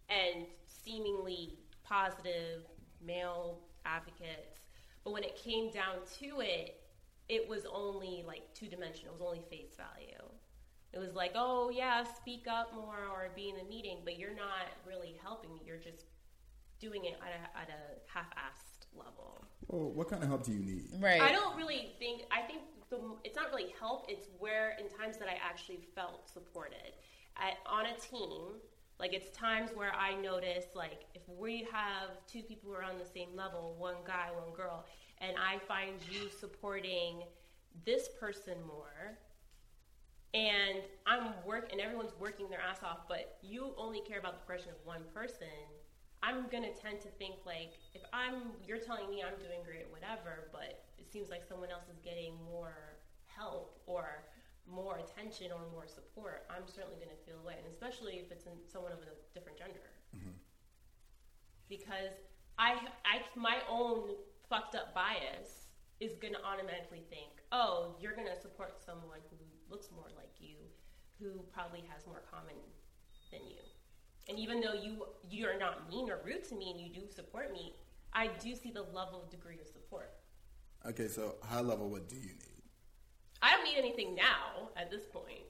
and seemingly positive male advocates, but when it came down to it, it was only like two dimensional. It was only face value. It was like, oh yeah, speak up more or be in the meeting, but you're not really helping me. You're just doing it at a, at a half-assed level. Well, what kind of help do you need? Right. I don't really think. I think the, it's not really help. It's where in times that I actually felt supported at, on a team. Like it's times where I notice, like if we have two people who are on the same level, one guy, one girl, and I find you supporting this person more, and I'm work and everyone's working their ass off, but you only care about the progression of one person, I'm gonna tend to think like if I'm you're telling me I'm doing great, whatever, but it seems like someone else is getting more help or more attention or more support, I'm certainly gonna feel away, and especially if it's in someone of a different gender. Mm-hmm. Because I, I, my own fucked up bias is gonna automatically think, oh, you're gonna support someone who looks more like you, who probably has more common than you. And even though you you're not mean or rude to me and you do support me, I do see the level of degree of support. Okay, so high level, what do you need? I don't need anything now at this point.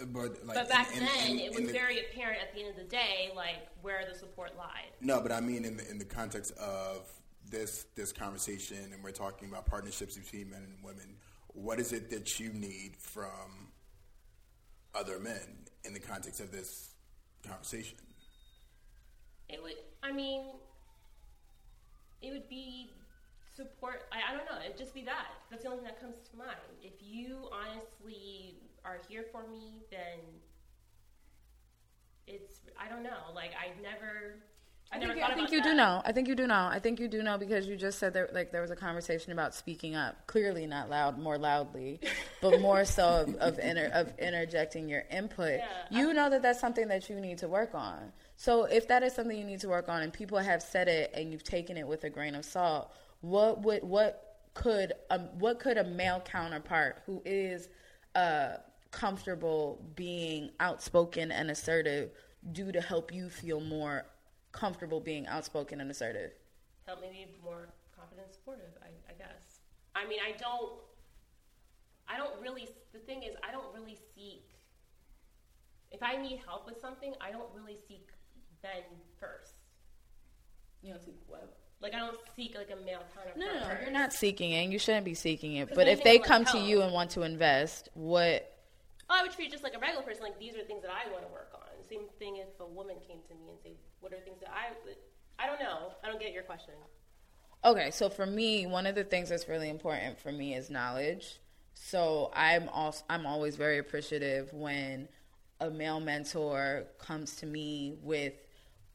Uh, But, like, but back in- in- then, in- it was the- very apparent at the end of the day, like where the support lied. No, but I mean in the in the context of this this conversation and we're talking about partnerships between men and women, what is it that you need from other men in the context of this conversation? It would. I mean, it would be support. I, I don't know. It'd just be that. That's the only thing that comes to mind. If you honestly are here for me, then it's. I don't know. Like I've never. I, I never think, thought I think you that. do know. I think you do know. I think you do know because you just said that like there was a conversation about speaking up. Clearly not loud, more loudly, but more so of of, inter, of interjecting your input. Yeah, you know that that's something that you need to work on. So if that is something you need to work on, and people have said it, and you've taken it with a grain of salt, what would what could um, what could a male counterpart who is uh, comfortable being outspoken and assertive do to help you feel more comfortable being outspoken and assertive? help me be more confident and supportive. I, I guess. I mean, I don't. I don't really. The thing is, I don't really seek. If I need help with something, I don't really seek Ben first. You don't seek what? Like I don't seek like a male counterpart. No, no, no, you're not seeking it. and You shouldn't be seeking it. But if they like, come to you and want to invest, what? Oh, I would treat it just like a regular person. Like these are things that I want to work on. Same thing if a woman came to me and say, "What are things that I?" I don't know. I don't get your question. Okay, so for me, one of the things that's really important for me is knowledge. So I'm also I'm always very appreciative when a male mentor comes to me with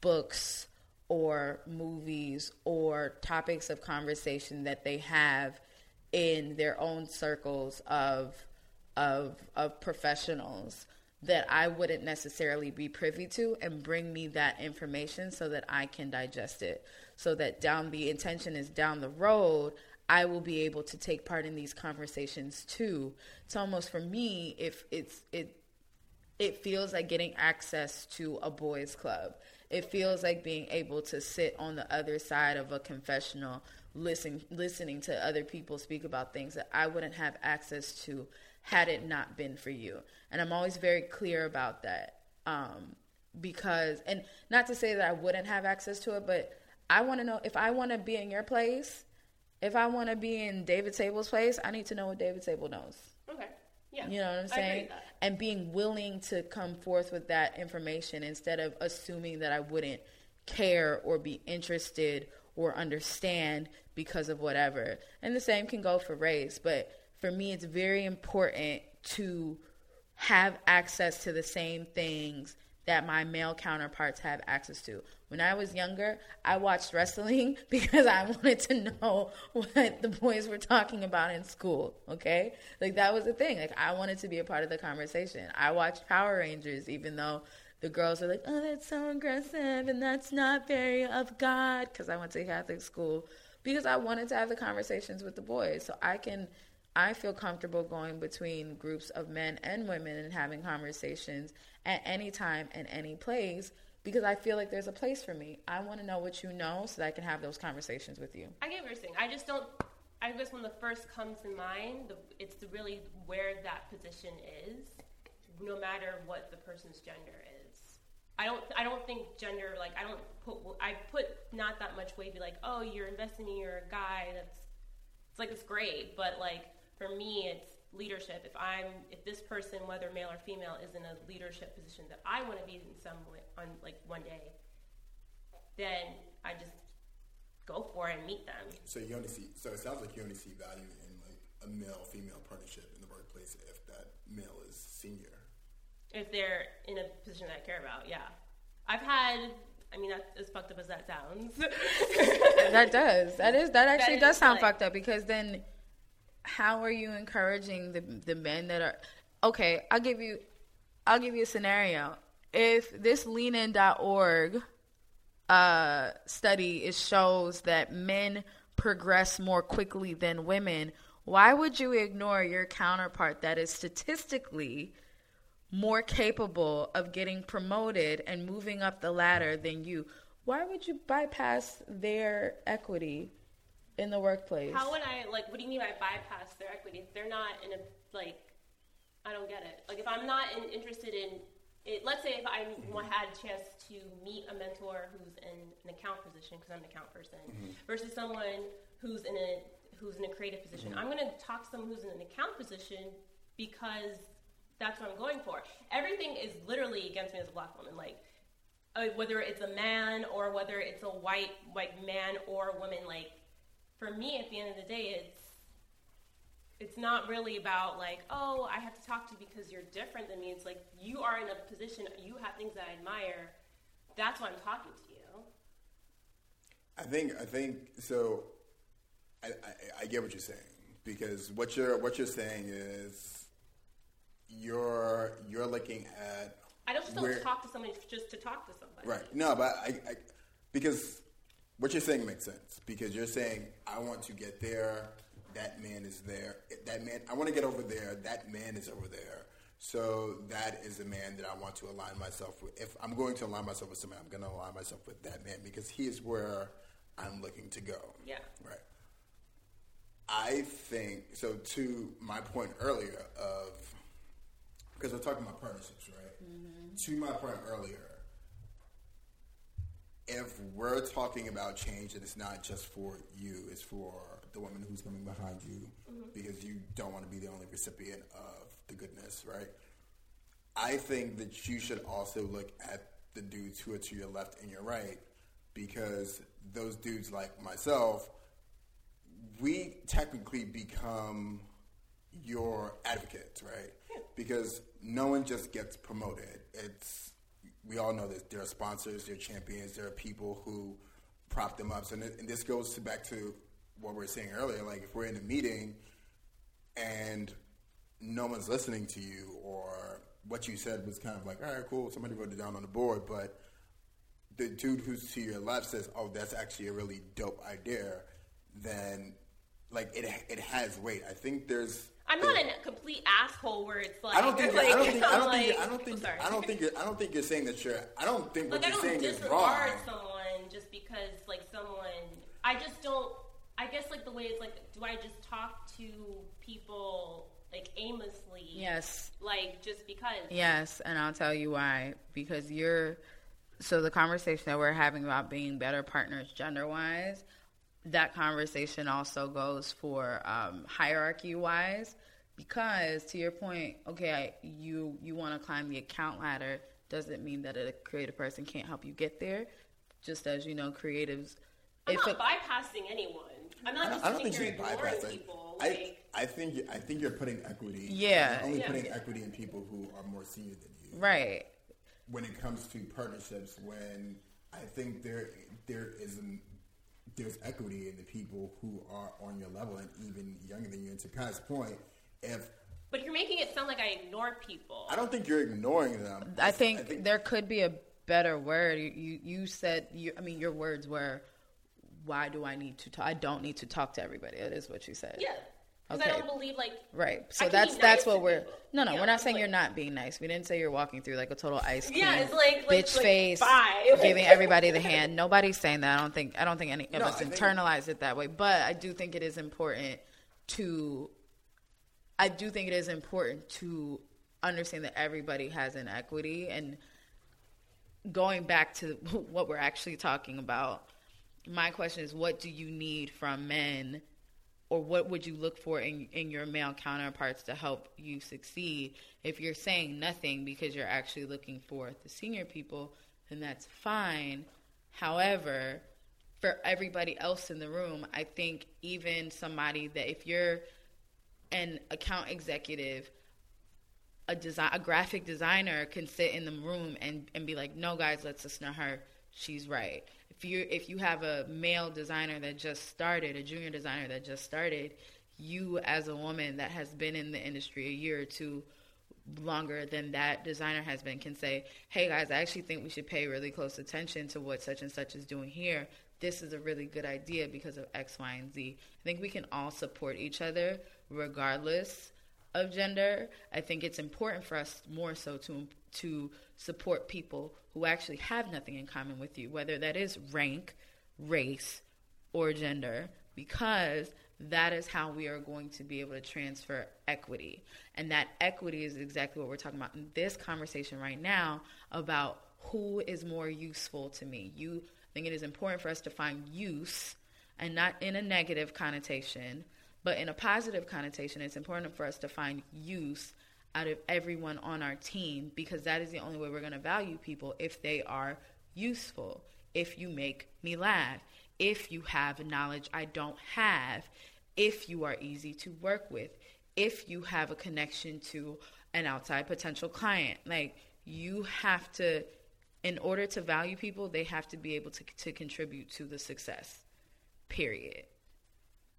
books or movies or topics of conversation that they have in their own circles of of of professionals that I wouldn't necessarily be privy to and bring me that information so that I can digest it. So that down the intention is down the road, I will be able to take part in these conversations too. It's almost for me if it's it it feels like getting access to a boys club. It feels like being able to sit on the other side of a confessional, listen, listening to other people speak about things that I wouldn't have access to had it not been for you. And I'm always very clear about that. Um, because, and not to say that I wouldn't have access to it, but I want to know if I want to be in your place, if I want to be in David Sable's place, I need to know what David Sable knows. Okay. Yeah. You know what I'm saying? And being willing to come forth with that information instead of assuming that I wouldn't care or be interested or understand because of whatever. And the same can go for race, but for me it's very important to have access to the same things that my male counterparts have access to. When I was younger, I watched wrestling because I wanted to know what the boys were talking about in school, okay? Like that was the thing. Like I wanted to be a part of the conversation. I watched Power Rangers even though the girls were like, "Oh, that's so aggressive and that's not very of God" because I went to Catholic school because I wanted to have the conversations with the boys. So I can I feel comfortable going between groups of men and women and having conversations at any time and any place because I feel like there's a place for me. I want to know what you know so that I can have those conversations with you. I get what you're saying. I just don't. I guess when the first comes to mind, it's really where that position is, no matter what the person's gender is. I don't. I don't think gender. Like I don't put. I put not that much weight. Be like, oh, you're investing in you're a guy. That's. It's like it's great, but like for me, it's leadership. If I'm, if this person, whether male or female, is in a leadership position that I want to be in some way, on like one day, then I just go for it and meet them. So you only see. So it sounds like you only see value in like a male female partnership in the workplace if that male is senior. if they're in a position that I care about. Yeah, I've had. I mean, that's as fucked up as that sounds. that does. That is that actually is does sound like- fucked up because then how are you encouraging the the men that are okay, I'll give you I'll give you a scenario. If this leanin.org uh study is shows that men progress more quickly than women, why would you ignore your counterpart that is statistically more capable of getting promoted and moving up the ladder than you? Why would you bypass their equity in the workplace? How would I like? What do you mean by bypass their equity? If they're not in a like, I don't get it. Like, if I'm not in, interested in it, let's say if I mm-hmm. had a chance to meet a mentor who's in an account position because I'm an account person mm-hmm. versus someone who's in a who's in a creative position. Mm-hmm. I'm going to talk to someone who's in an account position because that's what I'm going for. Everything is literally against me as a black woman. Like uh, whether it's a man or whether it's a white white man or woman. Like for me, at the end of the day, it's it's not really about like oh I have to talk to you because you're different than me. It's like you are in a position, you have things that I admire. That's why I'm talking to you. I think I think so. I, I, I get what you're saying because what you're what you're saying is you're you're looking at I don't just don't where- talk to somebody just to talk to somebody. Right. No, but I, I because what you're saying makes sense because you're saying I want to get there. That man is there. That man. I want to get over there. That man is over there. So that is a man that I want to align myself with. If I'm going to align myself with someone, I'm going to align myself with that man because he is where I'm looking to go. Yeah. Right. I think so. To my point earlier of because we're talking about partnerships, right? Mm-hmm. To my point earlier, if we're talking about change, and it's not just for you, it's for the woman who's coming behind you mm-hmm. because you don't want to be the only recipient of the goodness, right? I think that you should also look at the dudes who are to your left and your right because those dudes like myself, we technically become your advocates, right? Because no one just gets promoted. It's we all know that there are sponsors, there are champions, there are people who prop them up. So, and this goes to back to what we were saying earlier. Like if we're in a meeting and no one's listening to you, or what you said was kind of like, all right, cool, somebody wrote it down on the board, but the dude who's to your left says, "Oh, that's actually a really dope idea," then like it it has weight. I think there's. I'm not a complete asshole where it's like I don't think. like, I don't think. I don't think. like- I don't think. I'm sorry. I don't think. You're, I don't think you're saying that you're. I don't think what like you're saying is wrong. disregard someone just because like someone I just don't I guess like the way it's like do I just talk to people like aimlessly Yes. like just because Yes, and I'll tell you why. Because you're so the conversation that we're having about being better partners gender wise, that conversation also goes for um, hierarchy wise. Because to your point, okay, I, you you want to climb the account ladder doesn't mean that a creative person can't help you get there. Just as you know, creatives. I'm if not a- bypassing anyone. I'm not I just don't, I don't think here she's bypassing. people. I, Like, I think you- I think you're putting equity. Yeah. you're only Yeah. putting equity in people who are more senior than you. right. When it comes to partnerships, when I think there there is an, there's equity in the people who are on your level and even younger than you. And to Kai's point, if but you're making it sound like I ignore people. I don't think you're ignoring them. I think, there could be a better word. You you, you said you, I mean your words were why do I need to talk? I don't need to talk to everybody. That is what you said. yeah. Because Okay. I don't believe like Right. So I can that's be that's what we're people. No, no, Yeah, we're not saying like- you're not being nice. We didn't say you're walking through like a total ice cream. Yeah, it's like- like- bitch like, face bye. giving everybody the hand. Nobody's saying that. I don't think I don't think any of No, us I think- internalize it that way. But I do think it is important to I do think it is important to understand that everybody has an equity and going back to what we're actually talking about, my question is what do you need from men or what would you look for in, in your male counterparts to help you succeed? If you're saying nothing because you're actually looking for the senior people, then that's fine. However, for everybody else in the room, I think even somebody that if you're an account executive, a design a graphic designer can sit in the room and, and be like, no guys, let's listen to her. She's right. If you if you have a male designer that just started, a junior designer that just started, you as a woman that has been in the industry a year or two longer than that designer has been can say, Hey guys, I actually think we should pay really close attention to what such and such is doing here. This is a really good idea because of X, Y, and Z. I think we can all support each other regardless of gender. I think it's important for us more so to to support people who actually have nothing in common with you, whether that is rank, race, or gender, because that is how we are going to be able to transfer equity. And that equity is exactly what we're talking about in this conversation right now about who is more useful to me. You think it is important for us to find use and not in a negative connotation, but in a positive connotation. It's important for us to find use out of everyone on our team because that is the only way we're going to value people if they are useful, if you make me laugh, if you have knowledge I don't have, if you are easy to work with, if you have a connection to an outside potential client. Like you have to in order to value people, they have to be able to to contribute to the success. Period.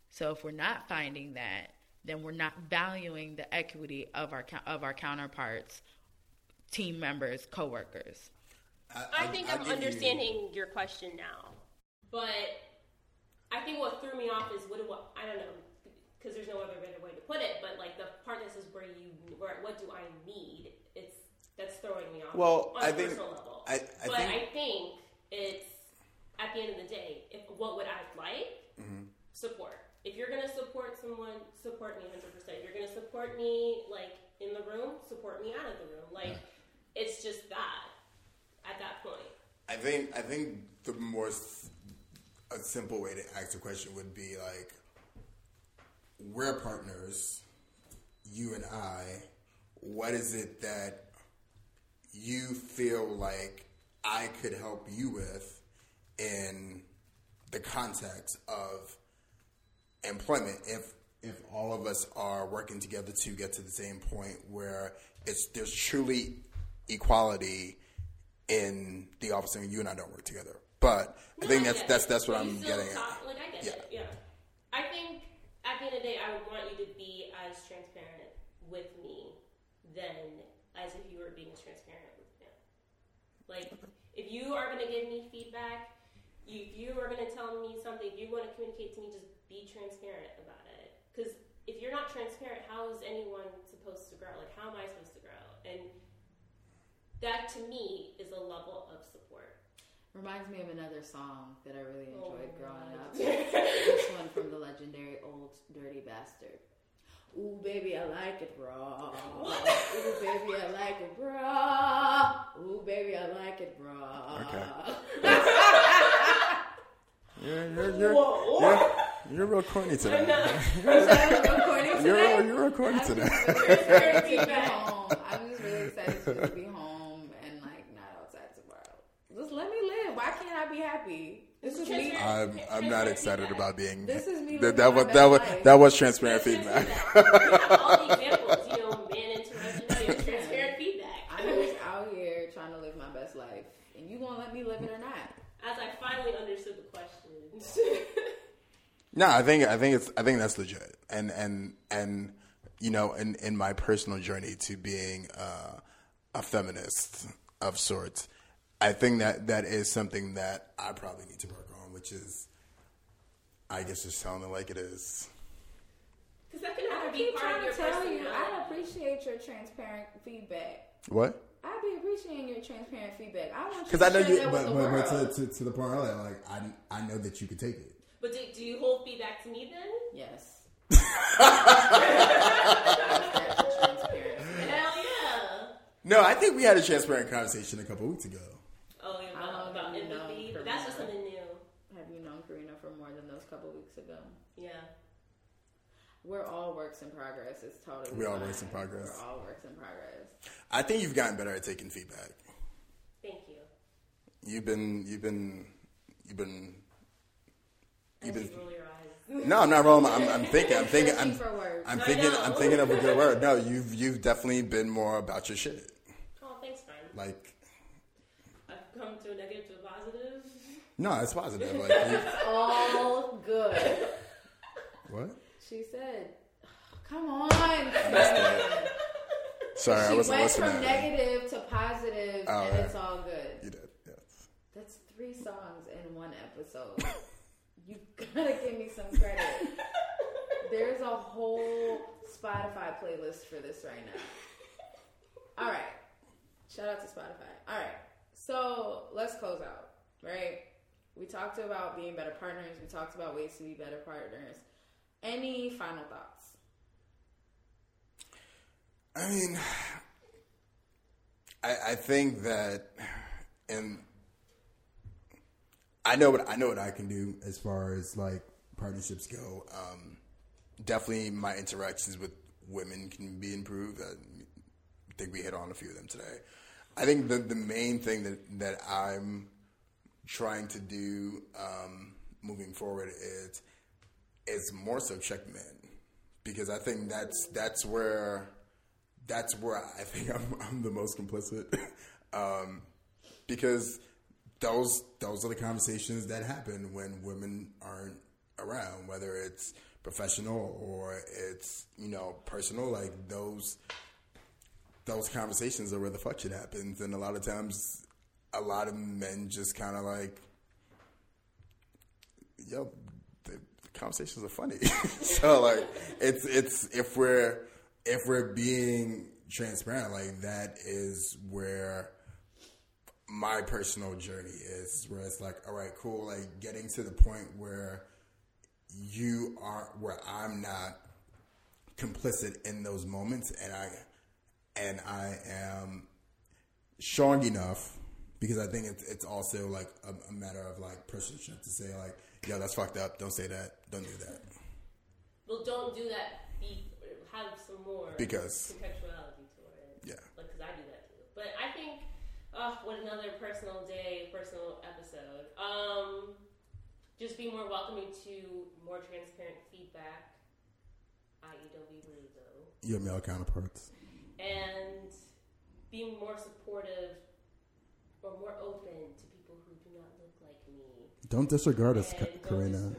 So if we're not finding that, then we're not valuing the equity of our of our counterparts, team members, coworkers. I, think I, am understanding you... your question now, but I think what threw me off is what, what I don't know because there's no other better way to put it. But like the part that says where you where what do I need? It's that's throwing me off. Well, on I a think personal level. I, I but think, I think it's at the end of the day, if what would I like? Mm-hmm. Support. If you're gonna support someone, support me 100. percent you're gonna support me like in the room, support me out of the room. Like it's just that at that point. I think I think the more s- a simple way to ask the question would be like, we're partners, you and I. What is it that you feel like I could help you with in the context of employment? If if all of us are working together to get to the same point where it's there's truly equality in the office, and you and I don't work together. But I think No, that's that's that's what you I'm getting talk- at. Like I get Yeah. it. Yeah. I think at the end of the day, I would want you to be as transparent with me than as if you were being as transparent with him. Like if you are going to give me feedback, you, if you are going to tell me something, if you want to communicate to me, just be transparent about it. Because if you're not transparent, how is anyone supposed to grow? Like how am I supposed to grow? And that to me is a level of support. Reminds me of another song that I really Oh enjoyed my growing God. up. this one from the legendary Old Dirty Bastard. Ooh, baby, I like it raw. Ooh, baby, I like it raw. Ooh, baby, I like it raw. You're you're you're, you're, you're real corny today. You're You're real, you're real corny today. excited to be home. I'm just really excited to be home and like not outside tomorrow. Just let me live. Why can't I be happy? This is me. I'm I'm not excited about being. This is me That, that was that was life. that was transparent feedback. you have all the examples, you know, man interruption, you have transparent feedback. I'm just out here trying to live my best life, and you gonna let me live it or not? As I finally understood the question. No, I think I think it's I think that's legit, and and and you know, in in my personal journey to being uh, a feminist of sorts, I think that that is something that I probably need to work on, which is, I guess, just telling it like it is. Because that can I never be keep part trying of your to tell you, personality. I appreciate your transparent feedback. What? I'd be appreciating your transparent feedback. I want you Because I know share you, but, but, but to, to, to the point earlier, like I, I know that you could take it. But do, do you hold feedback to me then? Yes. Hell yeah. No, I think we had a transparent conversation a couple weeks ago. Oh, yeah, about, about have you known empathy. for But that's just something new. Have you known Karina for more than those couple weeks ago? Yeah. We're all works in progress. It's totally. We all fine. works in progress. We're all works in progress. I think you've gotten better at taking feedback. Thank you. You've been, you've been, you've been, you've been. you roll your eyes. No, I'm not rolling. I'm, I'm thinking. I'm thinking. I'm. I'm thinking. I'm thinking of a good word. No, you've you've definitely been more about your shit. Oh, thanks, friend. Like, I've come to a negative to a positive. no, it's positive. Like, you, All good. what? She said, "Come on." Sorry, I she wasn't went listening. from negative to positive, Oh, and it's all good. You did. Yes. That's three songs in one episode. You gotta give me some credit. There's a whole Spotify playlist for this right now. All right. Shout out to Spotify. All right. So let's close out, right? We talked about being better partners. We talked about ways to be better partners. Any final thoughts? I mean, I, I think that, and I know what I know what I can do as far as like partnerships go. Um, definitely, my interactions with women can be improved. I think we hit on a few of them today. I think the the main thing that that I'm trying to do um, moving forward is is more so check men because I think that's that's where that's where I think I'm, I'm the most complicit um, because those those are the conversations that happen when women aren't around, whether it's professional or it's you know personal. Like those those conversations are where the fuck shit happens, and a lot of times, a lot of men just kind of like, yo, the, the conversations are funny. so like, it's it's if we're if we're being transparent, like that is where my personal journey is where it's like, all right, cool, like getting to the point where you are where I'm not complicit in those moments and I and I am strong enough because I think it's it's also like a, a matter of like personal strength to say like, yo, that's fucked up. Don't say that. Don't do that. Well, don't do that. Be, have some more Because- contextuality to it. Yeah. Like, because I do that too. But I think, oh, what another personal day, personal episode. Um, just be more welcoming to more transparent feedback, i.e., don't be rude though, Your male counterparts. and be more supportive or more open to people who do not look like me. Don't disregard us, And don't Karina. dis-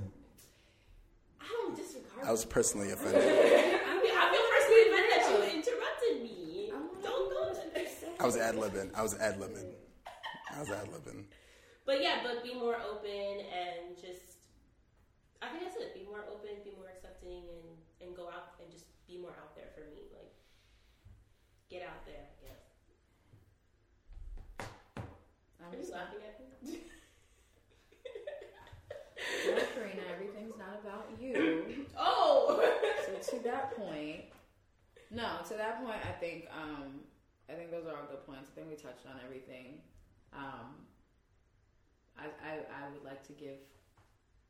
I don't disregard. I was personally offended. I mean, I feel personally offended that you interrupted me. Don't go to I was ad libbing. I was ad libbing. I was ad libbing. But yeah, but be more open and just. I think that's it. Be more open, be more accepting, and and go out and just be more out there for me. Like, get out there. Yeah. I'm Are you laughing at me? No, Karina, everything's not about you. Oh. So to that point, no, to that point, I think um, I think those are all good points. I think we touched on everything. Um, I, I I would like to give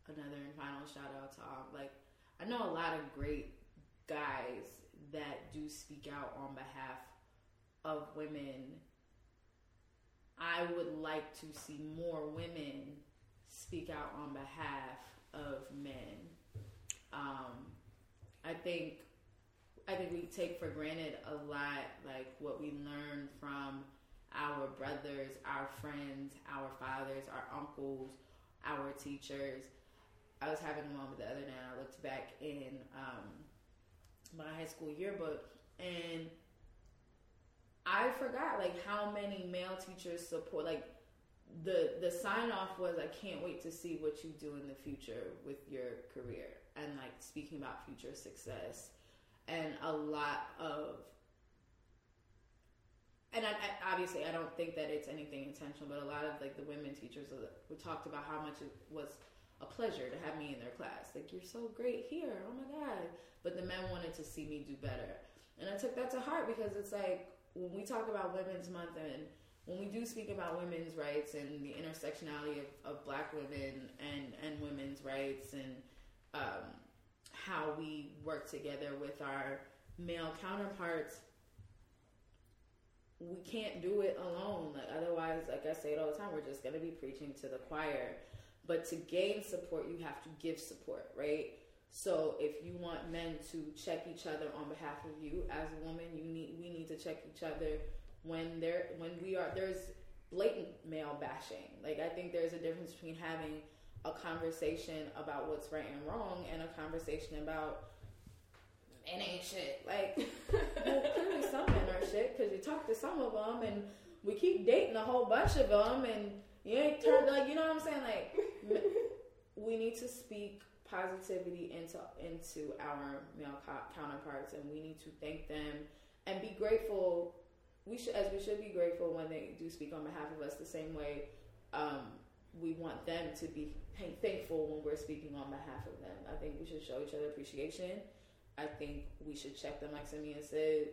another and final shout out to all like I know a lot of great guys that do speak out on behalf of women. I would like to see more women speak out on behalf of men. Um, I think I think we take for granted a lot, like what we learn from our brothers, our friends, our fathers, our uncles, our teachers. I was having a moment the other day, I looked back in um, my high school yearbook, and I forgot like how many male teachers support like the the sign off was I can't wait to see what you do in the future with your career and like speaking about future success and a lot of and I, I, obviously I don't think that it's anything intentional, but a lot of like the women teachers we talked about how much it was a pleasure to have me in their class. Like you're so great here, oh my god! But the men wanted to see me do better, and I took that to heart because it's like when we talk about Women's Month and when we do speak about women's rights and the intersectionality of, of Black women and and women's rights and um, we work together with our male counterparts we can't do it alone. Like otherwise, like I say it all the time, we're just gonna be preaching to the choir. But to gain support, you have to give support, right? So if you want men to check each other on behalf of you as a woman, you need we need to check each other when there when we are there's blatant male bashing. Like I think there's a difference between having a conversation about what's right and wrong and a conversation about men ain't shit. Like, well, clearly some men are shit because you talk to some of them and we keep dating a whole bunch of them and you ain't turned like you know what I'm saying. Like, we need to speak positivity into into our male co- counterparts and we need to thank them and be grateful. We should, as we should be grateful when they do speak on behalf of us the same way. Um, we want them to be thankful when we're speaking on behalf of them. I think we should show each other appreciation. I think we should check them, like Simeon said,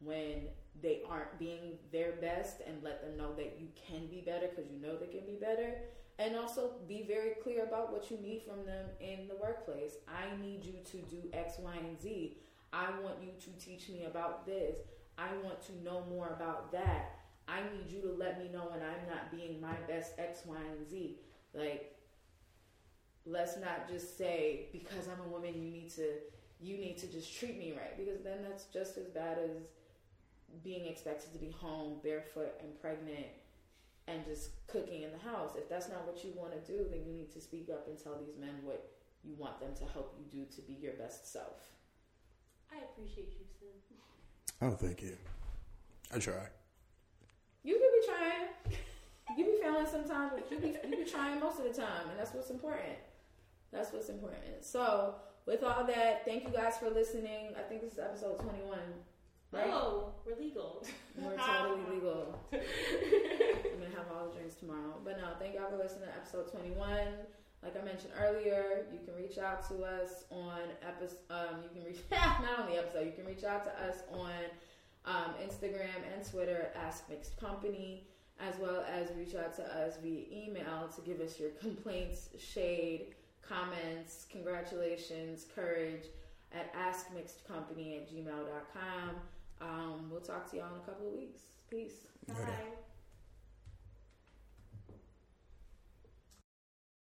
when they aren't being their best and let them know that you can be better because you know they can be better. And also be very clear about what you need from them in the workplace. I need you to do X, Y, and Z. I want you to teach me about this. I want to know more about that. I need you to let me know when I'm not being my best X, Y, and Z. Like, let's not just say because I'm a woman, you need to you need to just treat me right because then that's just as bad as being expected to be home barefoot and pregnant and just cooking in the house. If that's not what you want to do, then you need to speak up and tell these men what you want them to help you do to be your best self. I appreciate you, Sim. Oh, thank you. I try. You could be trying. You be failing sometimes, but you be you be trying most of the time, and that's what's important. That's what's important. So, with all that, thank you guys for listening. I think this is episode twenty one. Right? Oh, we're legal. We're totally legal. I'm gonna have all the drinks tomorrow. But no, thank y'all for listening to episode 21. Like I mentioned earlier, you can reach out to us on episode. Um, you can reach not on the episode. You can reach out to us on um, Instagram and Twitter. Ask Mixed Company, as well as reach out to us via email to give us your complaints, shade, comments, congratulations, courage at askmixedcompany at gmail.com. Um, we'll talk to y'all in a couple of weeks. Peace. Later. Bye.